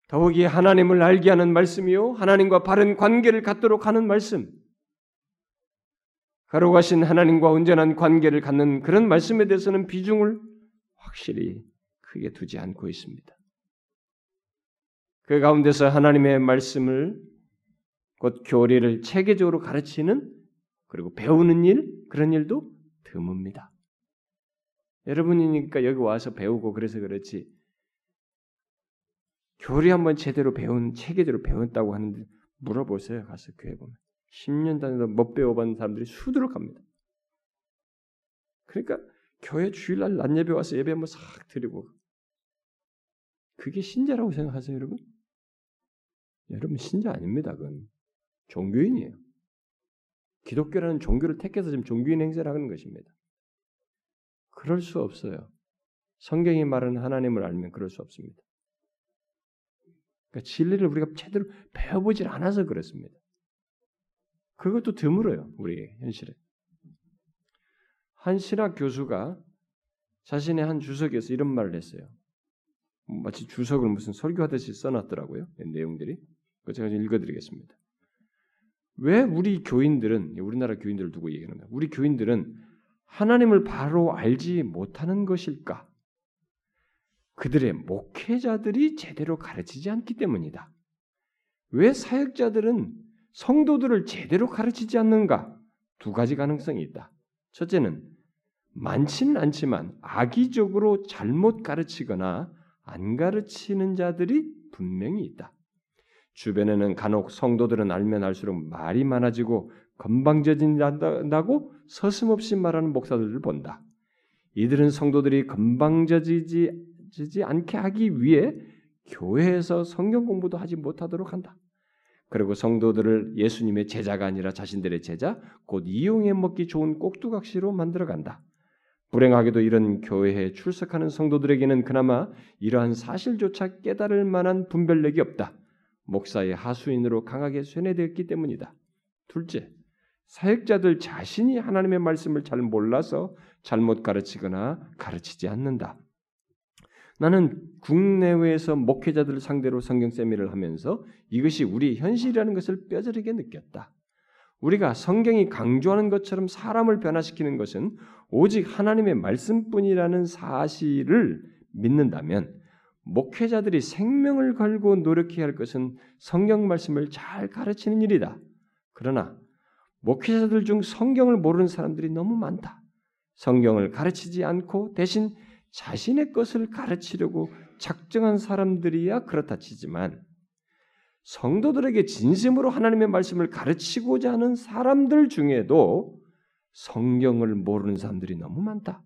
더욱이 하나님을 알게 하는 말씀이요. 하나님과 바른 관계를 갖도록 하는 말씀. 가로가신 하나님과 온전한 관계를 갖는 그런 말씀에 대해서는 비중을 확실히 크게 두지 않고 있습니다. 그 가운데서 하나님의 말씀을 곧 교리를 체계적으로 가르치는 그리고 배우는 일 그런 일도 드뭅니다. 여러분이니까 여기 와서 배우고 그래서 그렇지 교리 한번 제대로 배운 체계적으로 배웠다고 하는데 물어보세요. 가서 교회 보면 10년 단위로 못 배워본 사람들이 수두룩 합니다. 그러니까 교회 주일날 낮 예배 와서 예배 한번 싹 드리고 그게 신자라고 생각하세요, 여러분? 여러분 신자 아닙니다. 그건 종교인이에요. 기독교라는 종교를 택해서 지금 종교인 행세를 하는 것입니다. 그럴 수 없어요. 성경이 말하는 하나님을 알면 그럴 수 없습니다. 그러니까 진리를 우리가 제대로 배워보질 않아서 그렇습니다. 그것도 드물어요, 우리 현실에. 한 신학 교수가 자신의 한 주석에서 이런 말을 했어요. 마치 주석을 무슨 설교하듯이 써놨더라고요. 내용들이. 그 제가 좀 읽어드리겠습니다. 왜 우리 교인들은 우리나라 교인들을 두고 얘기하는 거야? 우리 교인들은 하나님을 바로 알지 못하는 것일까? 그들의 목회자들이 제대로 가르치지 않기 때문이다. 왜 사역자들은 성도들을 제대로 가르치지 않는가? 두 가지 가능성이 있다. 첫째는 많지는 않지만 악의적으로 잘못 가르치거나 안 가르치는 자들이 분명히 있다. 주변에는 간혹 성도들은 알면 알수록 말이 많아지고 건방져진다고 서슴없이 말하는 목사들을 본다. 이들은 성도들이 건방져지지 않게 하기 위해 교회에서 성경 공부도 하지 못하도록 한다. 그리고 성도들을 예수님의 제자가 아니라 자신들의 제자, 곧 이용해 먹기 좋은 꼭두각시로 만들어 간다. 불행하게도 이런 교회에 출석하는 성도들에게는 그나마 이러한 사실조차 깨달을 만한 분별력이 없다. 목사의 하수인으로 강하게 쇠뇌되었기 때문이다. 둘째, 사역자들 자신이 하나님의 말씀을 잘 몰라서 잘못 가르치거나 가르치지 않는다. 나는 국내외에서 목회자들을 상대로 성경 세미를 하면서 이것이 우리 현실이라는 것을 뼈저리게 느꼈다. 우리가 성경이 강조하는 것처럼 사람을 변화시키는 것은 오직 하나님의 말씀뿐이라는 사실을 믿는다면 목회자들이 생명을 걸고 노력해야 할 것은 성경 말씀을 잘 가르치는 일이다. 그러나 목회자들 중 성경을 모르는 사람들이 너무 많다. 성경을 가르치지 않고 대신 자신의 것을 가르치려고 작정한 사람들이야 그렇다 치지만 성도들에게 진심으로 하나님의 말씀을 가르치고자 하는 사람들 중에도 성경을 모르는 사람들이 너무 많다.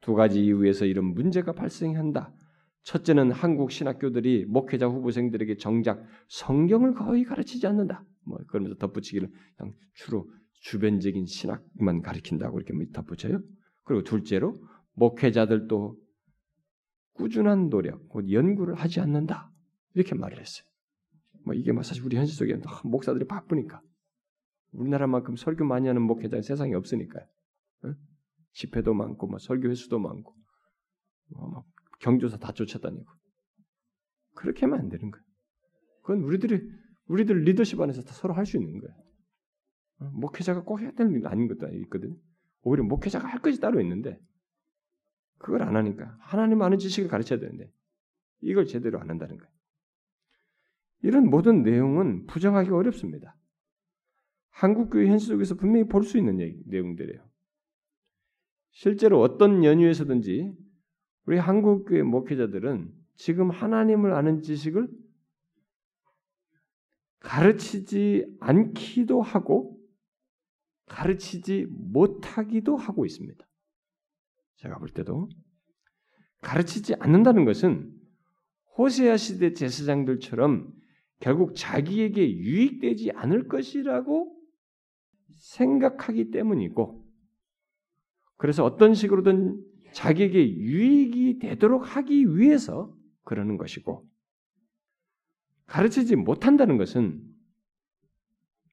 두 가지 이유에서 이런 문제가 발생한다. 첫째는 한국 신학교들이 목회자 후보생들에게 정작 성경을 거의 가르치지 않는다. 뭐 그러면서 덧붙이기를 그냥 주로 주변적인 신학만 가르친다고 이렇게 덧붙여요. 그리고 둘째로 목회자들도 꾸준한 노력, 곧 연구를 하지 않는다. 이렇게 말을 했어요. 뭐 이게 뭐 사실 우리 현실 속에 목사들이 바쁘니까 우리나라만큼 설교 많이 하는 목회자 세상에 없으니까요. 응? 집회도 많고, 뭐 설교 횟수도 많고, 뭐 경조사 다 쫓아다니고 그렇게 하면 안 되는 거예요. 그건 우리들이 우리들 리더십 안에서 다 서로 할 수 있는 거예요. 목회자가 꼭 해야 되는 게 아닌 것도 있거든. 오히려 목회자가 할 것이 따로 있는데 그걸 안 하니까 하나님 아는 지식을 가르쳐야 되는데 이걸 제대로 안 한다는 거예요. 이런 모든 내용은 부정하기 어렵습니다. 한국교회 현실 속에서 분명히 볼 수 있는 얘기, 내용들이에요. 실제로 어떤 연유에서든지 우리 한국교회 목회자들은 지금 하나님을 아는 지식을 가르치지 않기도 하고 가르치지 못하기도 하고 있습니다. 제가 볼 때도 가르치지 않는다는 것은 호세아 시대 제사장들처럼 결국 자기에게 유익되지 않을 것이라고 생각하기 때문이고 그래서 어떤 식으로든 자기에게 유익이 되도록 하기 위해서 그러는 것이고 가르치지 못한다는 것은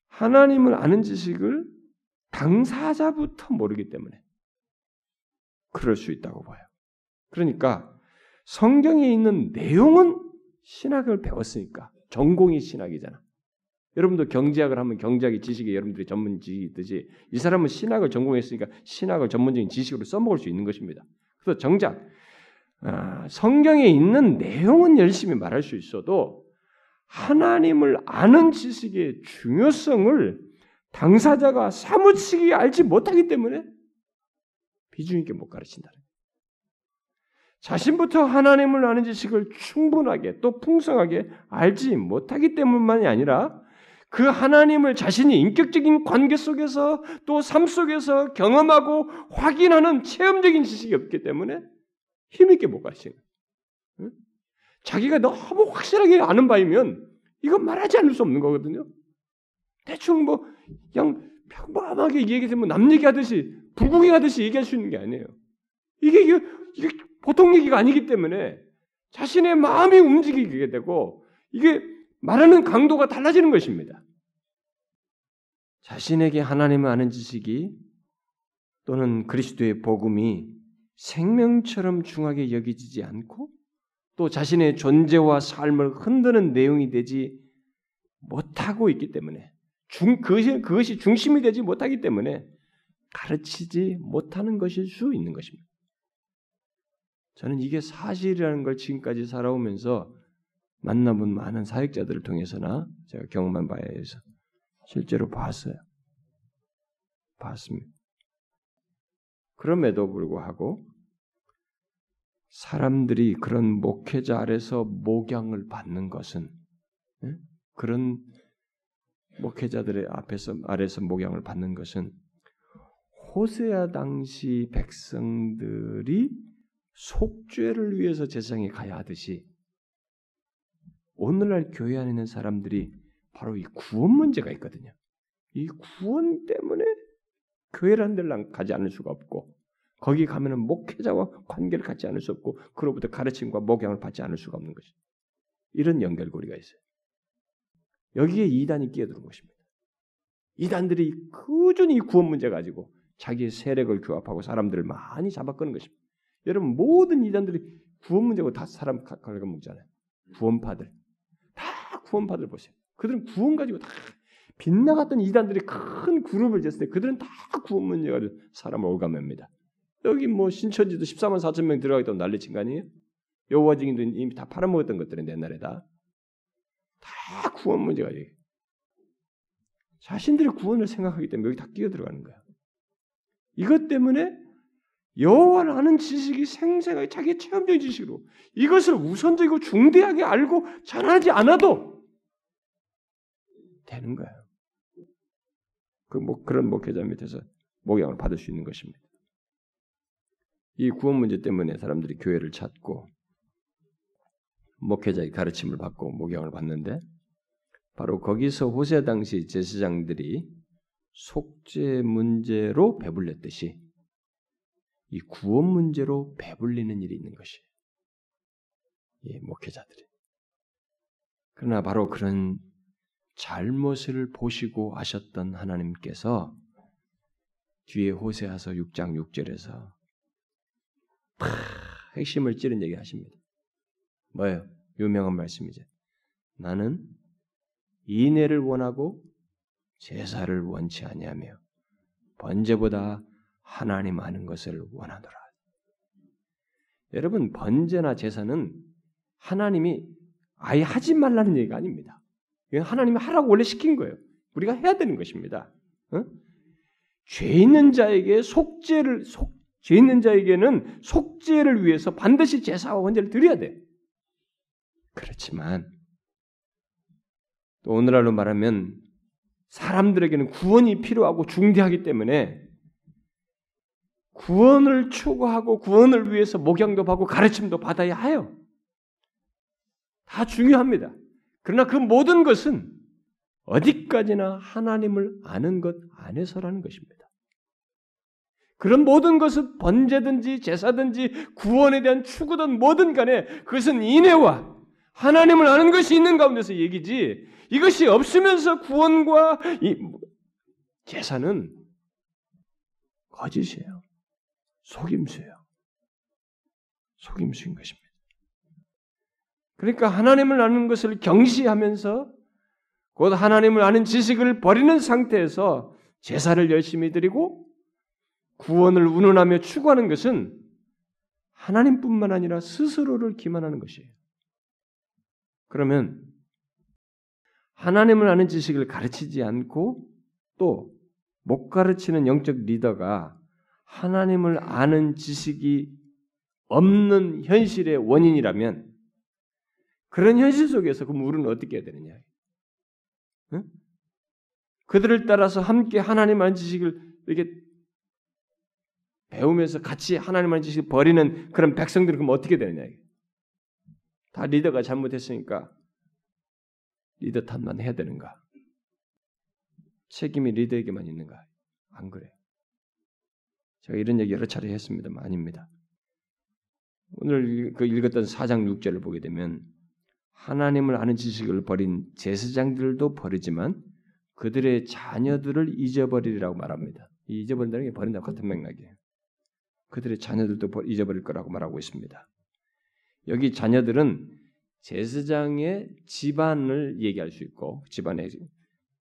하나님을 아는 지식을 당사자부터 모르기 때문에 그럴 수 있다고 봐요. 그러니까 성경에 있는 내용은 신학을 배웠으니까 전공이 신학이잖아. 여러분도 경제학을 하면 경제학의 지식이 여러분들이 전문 지식이 있듯이 이 사람은 신학을 전공했으니까 신학을 전문적인 지식으로 써먹을 수 있는 것입니다. 그래서 정작 아, 성경에 있는 내용은 열심히 말할 수 있어도 하나님을 아는 지식의 중요성을 당사자가 사무치게 알지 못하기 때문에 비중 있게 못 가르친다. 자신부터 하나님을 아는 지식을 충분하게 또 풍성하게 알지 못하기 때문만이 아니라 그 하나님을 자신이 인격적인 관계 속에서 또 삶 속에서 경험하고 확인하는 체험적인 지식이 없기 때문에 힘있게 못 가시는 거예요. 자기가 너무 확실하게 아는 바이면 이건 말하지 않을 수 없는 거거든요. 대충 뭐 그냥 평범하게 얘기되면 남 얘기하듯이 불구경 하듯이 얘기할 수 있는 게 아니에요. 이게, 이게, 이게 보통 얘기가 아니기 때문에 자신의 마음이 움직이게 되고 이게 말하는 강도가 달라지는 것입니다. 자신에게 하나님을 아는 지식이 또는 그리스도의 복음이 생명처럼 중하게 여기지지 않고 또 자신의 존재와 삶을 흔드는 내용이 되지 못하고 있기 때문에 중, 그것이, 그것이 중심이 되지 못하기 때문에 가르치지 못하는 것일 수 있는 것입니다. 저는 이게 사실이라는 걸 지금까지 살아오면서 만나본 많은 사역자들을 통해서나 제가 경험한 바에 의해서 실제로 봤어요. 봤습니다. 그럼에도 불구하고 사람들이 그런 목회자 아래서 목양을 받는 것은 예? 그런 목회자들의 앞에서 아래서 목양을 받는 것은 호세아 당시 백성들이 속죄를 위해서 제사장에 가야 하듯이 오늘날 교회 안에 있는 사람들이 바로 이 구원 문제가 있거든요. 이 구원 때문에 교회라는 데를 가지 않을 수가 없고 거기 가면은 목회자와 관계를 갖지 않을 수 없고 그로부터 가르침과 목양을 받지 않을 수가 없는 것이 이런 연결고리가 있어요. 여기에 이단이 끼어드는 것입니다. 이단들이 꾸준히 구원 문제 가지고 자기의 세력을 규합하고 사람들을 많이 잡아끄는 것입니다. 여러분 모든 이단들이 구원 문제고 다 사람 갉아먹잖아요. 구원파들 다 구원파들 보세요. 그들은 구원 가지고 다 빗나갔던 이단들이 큰 그룹을 졌을 때 그들은 다 구원 문제가 사람을 올가맵니다. 여기 뭐 신천지도 14만 4천 명 들어가겠다고 난리친 거 아니에요? 여호와 증인도 이미 다 팔아먹었던 것들은 옛날에 다. 다 구원 문제가 여기. 자신들의 구원을 생각하기 때문에 여기 다 끼어 들어가는 거야. 이것 때문에 여호와를 아는 지식이 생생하게 자기 체험적인 지식으로 이것을 우선적이고 중대하게 알고 잘하지 않아도 되는 거예요. 그 뭐, 그런 목회자 밑에서 목양을 받을 수 있는 것입니다. 이 구원 문제 때문에 사람들이 교회를 찾고 목회자의 가르침을 받고 목양을 받는데 바로 거기서 호세 당시 제사장들이 속죄 문제로 배불렸듯이 이 구원 문제로 배불리는 일이 있는 것이 이 목회자들이. 그러나 바로 그런 잘못을 보시고 하셨던 하나님께서 뒤에 호세아서 6장 6절에서 핵심을 찌른 얘기 하십니다. 뭐예요? 유명한 말씀이죠. 나는 인애를 원하고 제사를 원치 아니하며 번제보다 하나님 아는 것을 원하노라. 여러분 번제나 제사는 하나님이 아예 하지 말라는 얘기가 아닙니다. 하나님이 하라고 원래 시킨 거예요. 우리가 해야 되는 것입니다. 어? 죄 있는 자에게 속죄를 속, 죄 있는 자에게는 속죄를 위해서 반드시 제사와 원제를 드려야 돼. 그렇지만 또 오늘날로 말하면 사람들에게는 구원이 필요하고 중대하기 때문에 구원을 추구하고 구원을 위해서 목양도 받고 가르침도 받아야 해요. 다 중요합니다. 그러나 그 모든 것은 어디까지나 하나님을 아는 것 안에서라는 것입니다. 그런 모든 것은 번제든지 제사든지 구원에 대한 추구든 뭐든 간에 그것은 인애와 하나님을 아는 것이 있는 가운데서 얘기지 이것이 없으면서 구원과 제사는 거짓이에요. 속임수예요. 속임수인 것입니다. 그러니까 하나님을 아는 것을 경시하면서 곧 하나님을 아는 지식을 버리는 상태에서 제사를 열심히 드리고 구원을 운운하며 추구하는 것은 하나님뿐만 아니라 스스로를 기만하는 것이에요. 그러면 하나님을 아는 지식을 가르치지 않고 또 못 가르치는 영적 리더가 하나님을 아는 지식이 없는 현실의 원인이라면 그런 현실 속에서 그 물은 어떻게 해야 되느냐? 응? 그들을 따라서 함께 하나님 아는 지식을 이렇게 배우면서 같이 하나님 아는 지식을 버리는 그런 백성들은 그럼 어떻게 되느냐? 다 리더가 잘못했으니까 리더 탓만 해야 되는가? 책임이 리더에게만 있는가? 안 그래. 제가 이런 얘기 여러 차례 했습니다만 아닙니다. 오늘 그 읽었던 4장 6절을 보게 되면 하나님을 아는 지식을 버린 제사장들도 버리지만 그들의 자녀들을 잊어버리리라고 말합니다. 잊어버린다는 게 버린다고 같은 맥락이에요. 그들의 자녀들도 잊어버릴 거라고 말하고 있습니다. 여기 자녀들은 제사장의 집안을 얘기할 수 있고 집안의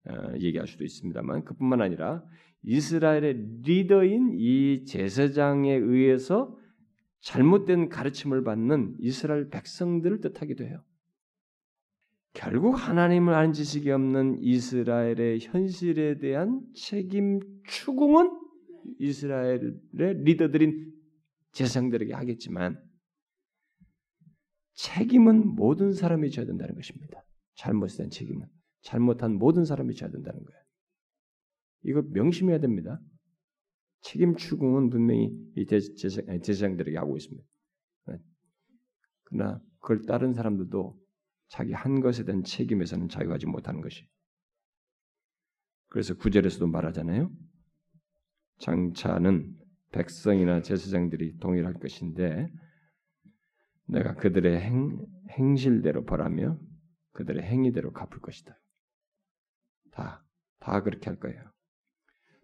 어, 얘기할 수도 있습니다만 그뿐만 아니라 이스라엘의 리더인 이 제사장에 의해서 잘못된 가르침을 받는 이스라엘 백성들을 뜻하기도 해요. 결국 하나님을 아는 지식이 없는 이스라엘의 현실에 대한 책임 추궁은 이스라엘의 리더들인 제사장들에게 하겠지만 책임은 모든 사람이 져야 된다는 것입니다. 잘못된 책임은 잘못한 모든 사람이 져야 된다는 거예요. 이거 명심해야 됩니다. 책임 추궁은 분명히 이 제사장들에게 하고 있습니다. 네. 그러나 그걸 따른 사람들도 자기 한 것에 대한 책임에서는 자유하지 못하는 것이. 그래서 구절에서도 말하잖아요. 장차는 백성이나 제사장들이 동일할 것인데 내가 그들의 행, 행실대로 벌하며 그들의 행위대로 갚을 것이다. 다, 다 그렇게 할 거예요.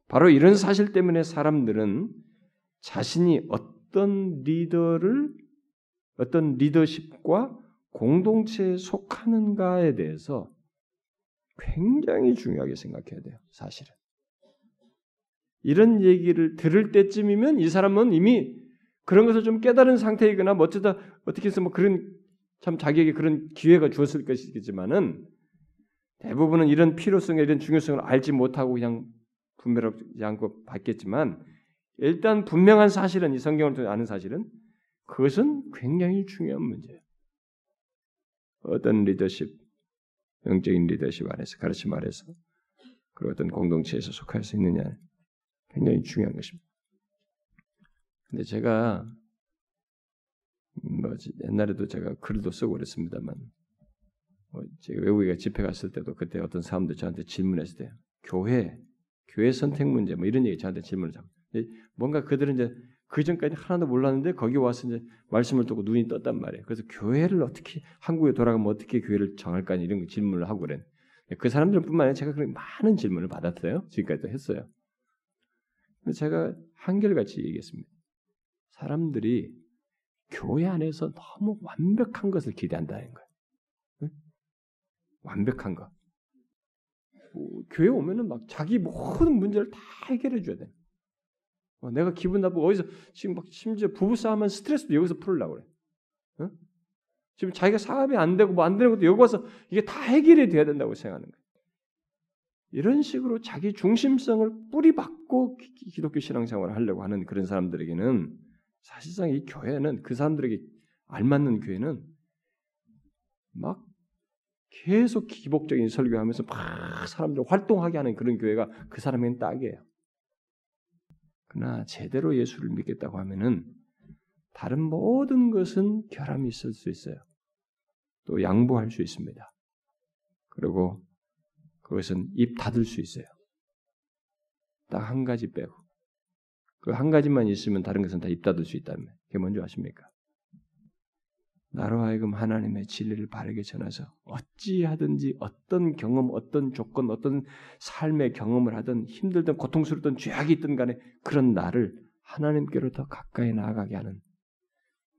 바로 이런 사실 때문에 사람들은 자신이 어떤 리더를 어떤 리더십과 공동체에 속하는가에 대해서 굉장히 중요하게 생각해야 돼요. 사실은. 이런 얘기를 들을 때쯤이면 이 사람은 이미 그런 것을 좀 깨달은 상태이거나 뭐 어쩌다 어떻게 해서 뭐 그런 참 자기에게 그런 기회가 주었을 것이겠지만은 대부분은 이런 필요성에 이런 중요성을 알지 못하고 그냥 분별하지 않고 받겠지만 일단 분명한 사실은 이 성경을 통해 아는 사실은 그것은 굉장히 중요한 문제예요. 어떤 리더십, 영적인 리더십 안에서 가르침 아래서 그리고 어떤 공동체에서 속할 수 있느냐 굉장히 중요한 것입니다. 근데 제가 뭐 옛날에도 제가 글도 쓰고 그랬습니다만 뭐 제가 외국에 집회 갔을 때도 그때 어떤 사람들 저한테 질문했을 때 교회 교회 선택 문제 뭐 이런 얘기 저한테 질문을 하고 뭔가 그들은 이제 그 전까지 하나도 몰랐는데 거기 와서 이제 말씀을 듣고 눈이 떴단 말이에요. 그래서 교회를 어떻게 한국에 돌아가면 어떻게 교회를 정할까 이런 질문을 하고 그래. 그 사람들뿐만 아니라 제가 그런 많은 질문을 받았어요. 지금까지도 했어요. 제가 한결같이 얘기했습니다. 사람들이 교회 안에서 너무 완벽한 것을 기대한다는 거예요. 응? 완벽한 것. 뭐, 교회 오면은 막 자기 모든 문제를 다 해결해 줘야 돼. 어, 내가 기분 나쁘고 어디서 지금 막 심지어 부부 싸움은 스트레스도 여기서 풀으려고 그래. 응? 지금 자기가 사업이 안 되고 뭐 안 되는 것도 여기 와서 이게 다 해결이 돼야 된다고 생각하는 거예요. 이런 식으로 자기 중심성을 뿌리박고 기독교 신앙생활을 하려고 하는 그런 사람들에게는 사실상 이 교회는 그 사람들에게 알맞는 교회는 막 계속 기복적인 설교하면서 막 사람들 활동하게 하는 그런 교회가 그 사람에겐 딱이에요. 그러나 제대로 예수를 믿겠다고 하면은 다른 모든 것은 결함이 있을 수 있어요. 또 양보할 수 있습니다. 그리고 그것은 입 닫을 수 있어요. 딱 한 가지 빼고. 그 한 가지만 있으면 다른 것은 다 입 닫을 수 있다면. 그게 뭔지 아십니까? 나로 하여금 하나님의 진리를 바르게 전해서 어찌하든지 어떤 경험, 어떤 조건, 어떤 삶의 경험을 하든 힘들든 고통스럽든 죄악이 있든 간에 그런 나를 하나님께로 더 가까이 나아가게 하는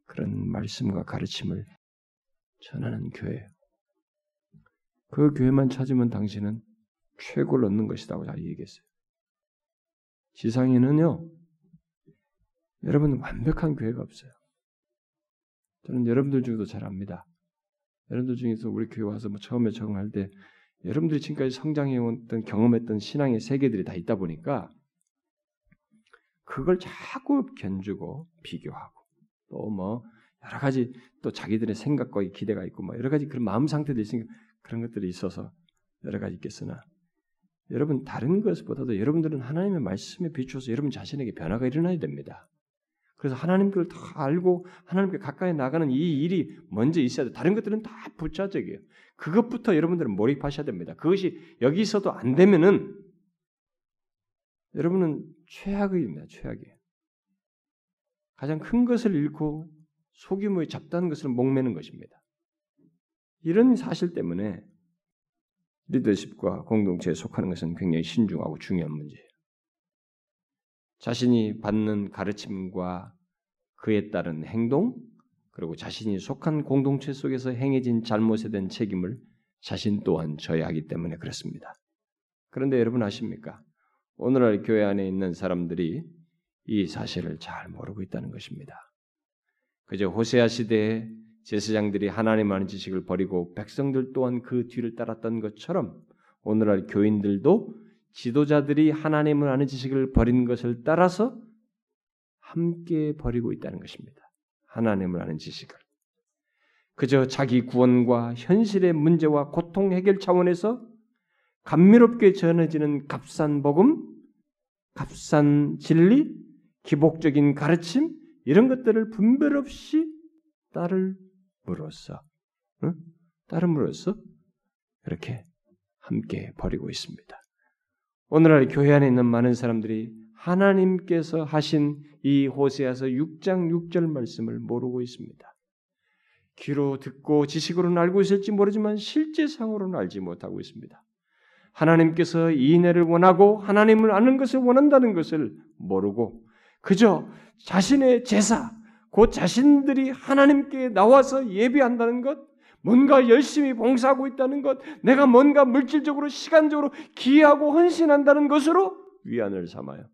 그런 말씀과 가르침을 전하는 교회예요. 그 교회만 찾으면 당신은 최고를 얻는 것이라고 잘 얘기했어요. 지상에는요, 여러분 완벽한 교회가 없어요. 저는 여러분들 중에도 잘 압니다. 여러분들 중에서 우리 교회 와서 뭐 처음에 적응할 때 여러분들이 지금까지 성장해왔던 경험했던 신앙의 세계들이 다 있다 보니까 그걸 자꾸 견주고 비교하고 또 뭐 여러 가지 또 자기들의 생각과 기대가 있고 뭐 여러 가지 그런 마음 상태도 있으니까 그런 것들이 있어서 여러 가지 있겠으나 여러분 다른 것보다도 여러분들은 하나님의 말씀에 비추어서 여러분 자신에게 변화가 일어나야 됩니다. 그래서 하나님을 더 알고 하나님께 가까이 나가는 이 일이 먼저 있어야 돼. 다른 것들은 다 부차적이에요. 그것부터 여러분들은 몰입하셔야 됩니다. 그것이 여기서도 안 되면은 여러분은 최악입니다. 최악이에요. 가장 큰 것을 잃고 소규모의 잡다한 것을 목매는 것입니다. 이런 사실 때문에 리더십과 공동체에 속하는 것은 굉장히 신중하고 중요한 문제예요. 자신이 받는 가르침과 그에 따른 행동, 그리고 자신이 속한 공동체 속에서 행해진 잘못에 대한 책임을 자신 또한 져야 하기 때문에 그렇습니다. 그런데 여러분 아십니까? 오늘날 교회 안에 있는 사람들이 이 사실을 잘 모르고 있다는 것입니다. 그저 호세아 시대에 제사장들이 하나님 아는 지식을 버리고 백성들 또한 그 뒤를 따랐던 것처럼 오늘날 교인들도 지도자들이 하나님을 아는 지식을 버린 것을 따라서 함께 버리고 있다는 것입니다. 하나님을 아는 지식을. 그저 자기 구원과 현실의 문제와 고통 해결 차원에서 감미롭게 전해지는 값싼 복음, 값싼 진리, 기복적인 가르침 이런 것들을 분별 없이 따를물어서 응? 따름으로써 그렇게 함께 버리고 있습니다. 오늘날 교회 안에 있는 많은 사람들이 하나님께서 하신 이 호세아서 6장 6절 말씀을 모르고 있습니다. 귀로 듣고 지식으로는 알고 있을지 모르지만 실제상으로는 알지 못하고 있습니다. 하나님께서 이인혜를 원하고 하나님을 아는 것을 원한다는 것을 모르고 그저 자신의 제사, 곧 자신들이 하나님께 나와서 예배한다는 것, 뭔가 열심히 봉사하고 있다는 것, 내가 뭔가 물질적으로 시간적으로 기하고 헌신한다는 것으로 위안을 삼아요.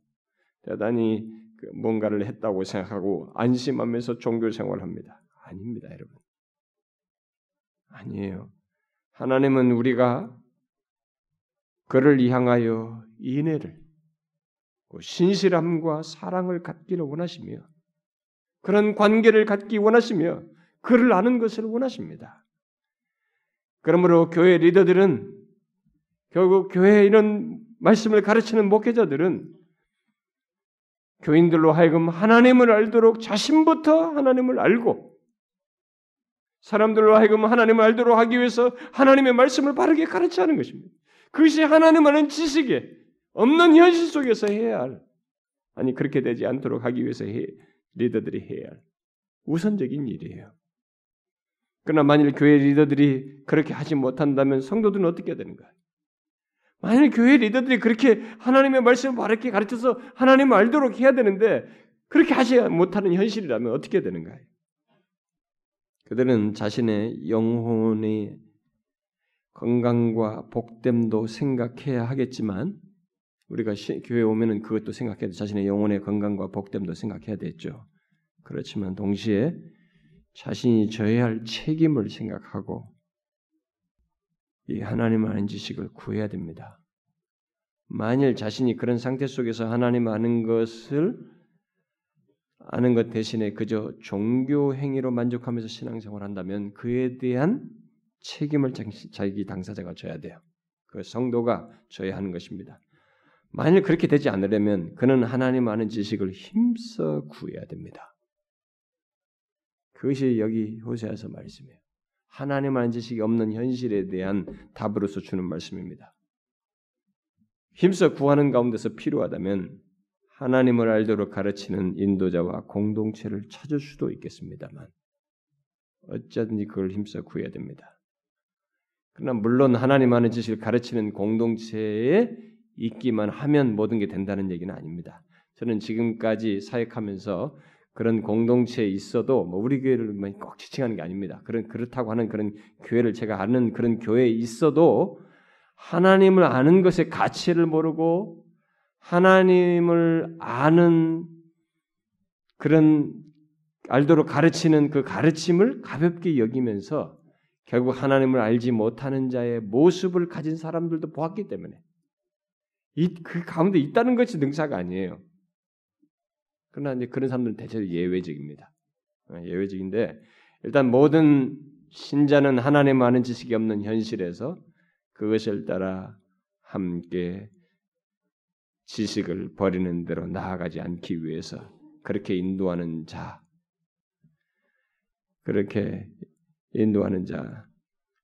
대단히 그 뭔가를 했다고 생각하고 안심하면서 종교 생활합니다. 아닙니다, 여러분. 아니에요. 하나님은 우리가 그를 향하여 인애를 신실함과 사랑을 갖기를 원하시며 그런 관계를 갖기 원하시며 그를 아는 것을 원하십니다. 그러므로 교회 리더들은 결국 교회 이런 말씀을 가르치는 목회자들은 교인들로 하여금 하나님을 알도록 자신부터 하나님을 알고 사람들로 하여금 하나님을 알도록 하기 위해서 하나님의 말씀을 바르게 가르치는 것입니다. 그것이 하나님 아는 지식에 없는 현실 속에서 해야 할 아니 그렇게 되지 않도록 하기 위해서 해, 리더들이 해야 할 우선적인 일이에요. 그러나 만일 교회 리더들이 그렇게 하지 못한다면 성도들은 어떻게 되는가? 만일 교회 리더들이 그렇게 하나님의 말씀을 바르게 가르쳐서 하나님을 알도록 해야 되는데 그렇게 하지 못하는 현실이라면 어떻게 되는가요? 그들은 자신의 영혼의 건강과 복됨도 생각해야 하겠지만 우리가 교회 오면은 그것도 생각해야 돼. 자신의 영혼의 건강과 복됨도 생각해야 되죠. 그렇지만 동시에 자신이 져야 할 책임을 생각하고 이 하나님 아는 지식을 구해야 됩니다. 만일 자신이 그런 상태 속에서 하나님 아는 것을 아는 것 대신에 그저 종교 행위로 만족하면서 신앙생활을 한다면 그에 대한 책임을 자기 당사자가 져야 돼요. 그 성도가 져야 하는 것입니다. 만일 그렇게 되지 않으려면 그는 하나님 아는 지식을 힘써 구해야 됩니다. 그것이 여기 호세아서 말씀이에요. 하나님 아는 지식이 없는 현실에 대한 답으로서 주는 말씀입니다. 힘써 구하는 가운데서 필요하다면 하나님을 알도록 가르치는 인도자와 공동체를 찾을 수도 있겠습니다만 어쩌든지 그걸 힘써 구해야 됩니다. 그러나 물론 하나님 아는 지식을 가르치는 공동체에 있기만 하면 모든 게 된다는 얘기는 아닙니다. 저는 지금까지 사역하면서 그런 공동체에 있어도 뭐 우리 교회를 뭐꼭 지칭하는 게 아닙니다. 그런 그렇다고 하는 그런 교회를 제가 아는 그런 교회에 있어도 하나님을 아는 것의 가치를 모르고 하나님을 아는 그런 알도록 가르치는 그 가르침을 가볍게 여기면서 결국 하나님을 알지 못하는 자의 모습을 가진 사람들도 보았기 때문에 이, 그 가운데 있다는 것이 능사가 아니에요. 그러나 이제 그런 사람들은 대체로 예외적입니다. 어, 예외적인데 일단 모든 신자는 하나님 아는 지식이 없는 현실에서 그것을 따라 함께 지식을 버리는 대로 나아가지 않기 위해서 그렇게 인도하는 자, 그렇게 인도하는 자,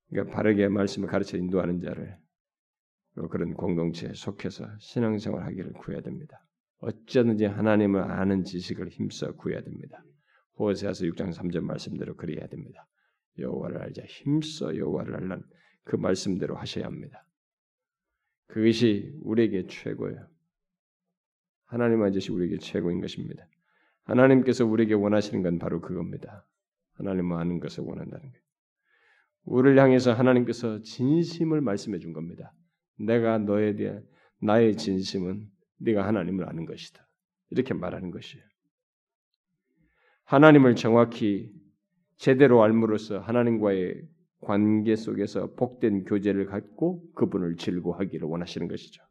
그러니까 바르게 말씀을 가르쳐 인도하는 자를 그런 공동체에 속해서 신앙생활 하기를 구해야 됩니다. 어쩌든지 하나님을 아는 지식을 힘써 구해야 됩니다. 호세아서 6장 3절 말씀대로 그래야 됩니다. 여호와를 알자 힘써 여호와를 알란 그 말씀대로 하셔야 합니다. 그것이 우리에게 최고예요. 하나님 아저씨 우리에게 최고인 것입니다. 하나님께서 우리에게 원하시는 건 바로 그겁니다. 하나님을 아는 것을 원한다는 거예요. 우리를 향해서 하나님께서 진심을 말씀해 준 겁니다. 내가 너에 대한 나의 진심은 네가 하나님을 아는 것이다. 이렇게 말하는 것이에요. 하나님을 정확히 제대로 알므로써 하나님과의 관계 속에서 복된 교제를 갖고 그분을 즐거워하기를 원하시는 것이죠.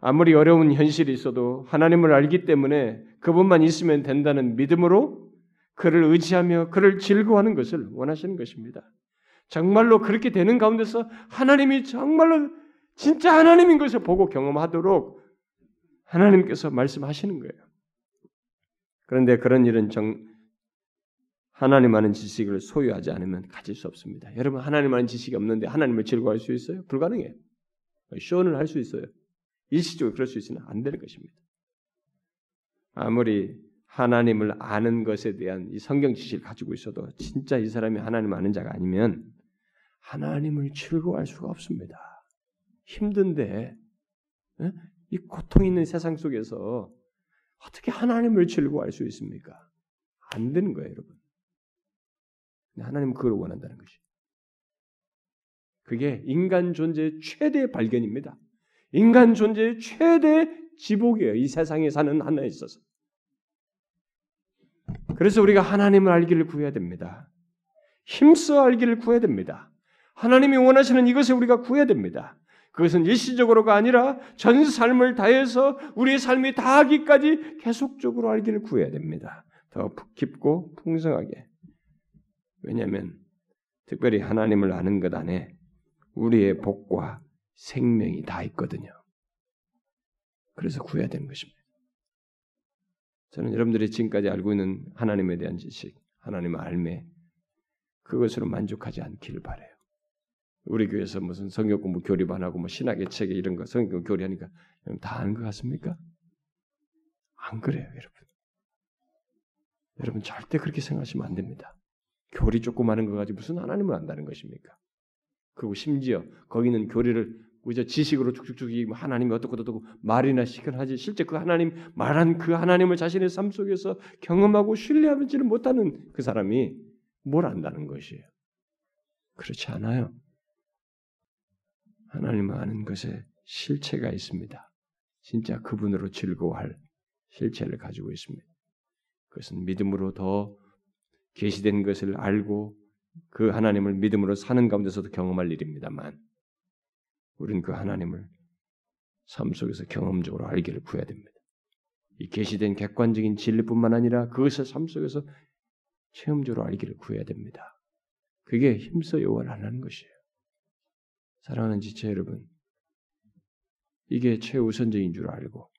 아무리 어려운 현실이 있어도 하나님을 알기 때문에 그분만 있으면 된다는 믿음으로 그를 의지하며 그를 즐거워하는 것을 원하시는 것입니다. 정말로 그렇게 되는 가운데서 하나님이 정말로 진짜 하나님인 것을 보고 경험하도록 하나님께서 말씀하시는 거예요. 그런데 그런 일은 정, 하나님 아는 지식을 소유하지 않으면 가질 수 없습니다. 여러분 하나님 아는 지식이 없는데 하나님을 즐거워할 수 있어요? 불가능해요. 쇼는 할 수 있어요. 일시적으로 그럴 수 있으나 안 되는 것입니다. 아무리 하나님을 아는 것에 대한 이 성경 지식을 가지고 있어도 진짜 이 사람이 하나님 아는 자가 아니면 하나님을 즐거워할 수가 없습니다. 힘든데 예? 이 고통 있는 세상 속에서 어떻게 하나님을 즐거워할 수 있습니까? 안 되는 거예요, 여러분. 하나님은 그걸 원한다는 것이. 그게 인간 존재의 최대 발견입니다. 인간 존재의 최대 지복이에요. 이 세상에 사는 하나에 있어서. 그래서 우리가 하나님을 알기를 구해야 됩니다. 힘써 알기를 구해야 됩니다. 하나님이 원하시는 이것을 우리가 구해야 됩니다. 그것은 일시적으로가 아니라 전 삶을 다해서 우리의 삶이 다하기까지 계속적으로 알기를 구해야 됩니다. 더 깊고 풍성하게. 왜냐하면 특별히 하나님을 아는 것 안에 우리의 복과 생명이 다 있거든요. 그래서 구해야 되는 것입니다. 저는 여러분들이 지금까지 알고 있는 하나님에 대한 지식, 하나님의 알매, 그것으로 만족하지 않기를 바래요. 우리 교회에서 무슨 성경 공부 교립 안 하고 뭐 신학의 책에 이런 거 성경 교리하니까 다 아는 것 같습니까? 안 그래요, 여러분. 여러분 절대 그렇게 생각하시면 안 됩니다. 교리 조금 하는 거 가지고 무슨 하나님을 안다는 것입니까? 그리고 심지어 거기는 교리를 우리가 지식으로 쭉쭉쭉 하나님이 어떻고 어떻고 말이나 시간 하지 실제 그 하나님 말한 그 하나님을 자신의 삶 속에서 경험하고 신뢰하지는 못하는 그 사람이 뭘 안다는 것이에요. 그렇지 않아요. 하나님을 아는 것에 실체가 있습니다. 진짜 그분으로 즐거워할 실체를 가지고 있습니다. 그것은 믿음으로 더 계시된 것을 알고 그 하나님을 믿음으로 사는 가운데서도 경험할 일입니다만 우리는 그 하나님을 삶 속에서 경험적으로 알기를 구해야 됩니다. 이 계시된 객관적인 진리뿐만 아니라 그것을 삶 속에서 체험적으로 알기를 구해야 됩니다. 그게 힘써 요구를 안 하는 것이에요. 사랑하는 지체 여러분, 이게 최우선적인 줄 알고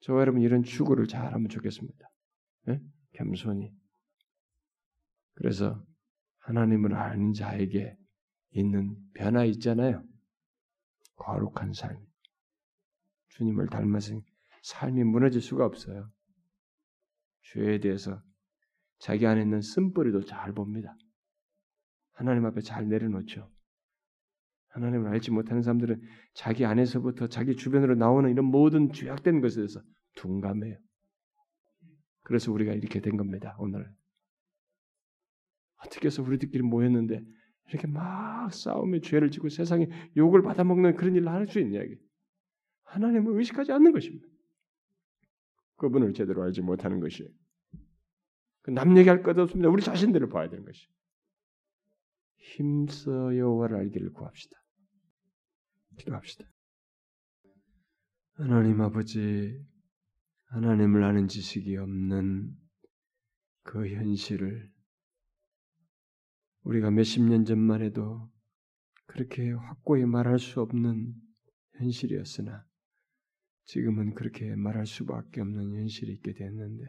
저와 여러분 이런 추구를 잘하면 좋겠습니다. 네? 겸손히. 그래서 하나님을 아는 자에게 있는 변화 있잖아요. 거룩한 삶. 주님을 닮아서 삶이 무너질 수가 없어요. 죄에 대해서 자기 안에 있는 쓴뿌리도 잘 봅니다. 하나님 앞에 잘 내려놓죠. 하나님을 알지 못하는 사람들은 자기 안에서부터 자기 주변으로 나오는 이런 모든 죄악된 것에 대해서 둔감해요. 그래서 우리가 이렇게 된 겁니다. 오늘 어떻게 해서 우리들끼리 모였는데 이렇게 막 싸우며 죄를 지고 세상에 욕을 받아먹는 그런 일을 할 수 있냐 이게. 하나님을 의식하지 않는 것입니다. 그분을 제대로 알지 못하는 것이에요. 그남 얘기할 것 없습니다. 우리 자신들을 봐야 되는 것이. 힘써 여호와를 알기를 구합시다. 기도합시다. 하나님 아버지, 하나님을 아는 지식이 없는 그 현실을 우리가 몇십 년 전만 해도 그렇게 확고히 말할 수 없는 현실이었으나 지금은 그렇게 말할 수밖에 없는 현실이 있게 됐는데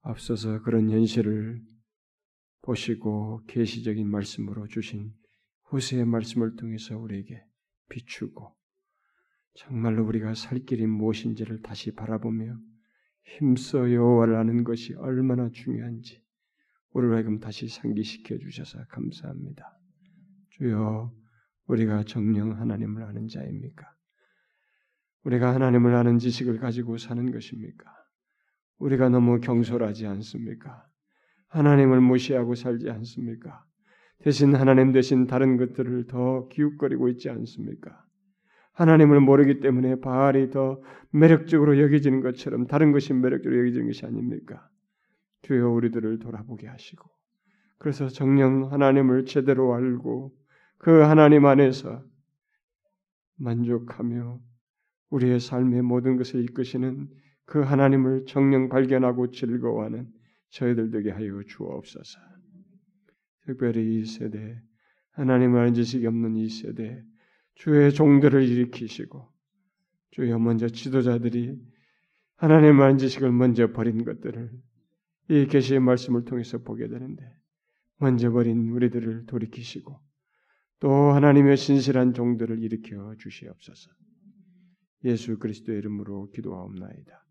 앞서서 그런 현실을 보시고 계시적인 말씀으로 주신 후세의 말씀을 통해서 우리에게 비추고 정말로 우리가 살 길이 무엇인지를 다시 바라보며 힘써 여호와를 아는 것이 얼마나 중요한지 우리를 하여금 다시 상기시켜 주셔서 감사합니다. 주여, 우리가 정령 하나님을 아는 자입니까? 우리가 하나님을 아는 지식을 가지고 사는 것입니까? 우리가 너무 경솔하지 않습니까? 하나님을 무시하고 살지 않습니까? 대신 하나님 대신 다른 것들을 더 기웃거리고 있지 않습니까? 하나님을 모르기 때문에 바알이 더 매력적으로 여겨지는 것처럼 다른 것이 매력적으로 여겨지는 것이 아닙니까? 주여 우리들을 돌아보게 하시고 그래서 정령 하나님을 제대로 알고 그 하나님 안에서 만족하며 우리의 삶의 모든 것을 이끄시는 그 하나님을 정령 발견하고 즐거워하는 저희들 되게 하여 주옵소서. 특별히 이 세대 하나님을 아는 지식이 없는 이 세대 주의 종들을 일으키시고 주여 먼저 지도자들이 하나님을 아는 지식을 먼저 버린 것들을 이 계시의 말씀을 통해서 보게 되는데 먼저 버린 우리들을 돌이키시고 또 하나님의 신실한 종들을 일으켜 주시옵소서. 예수 그리스도의 이름으로 기도하옵나이다.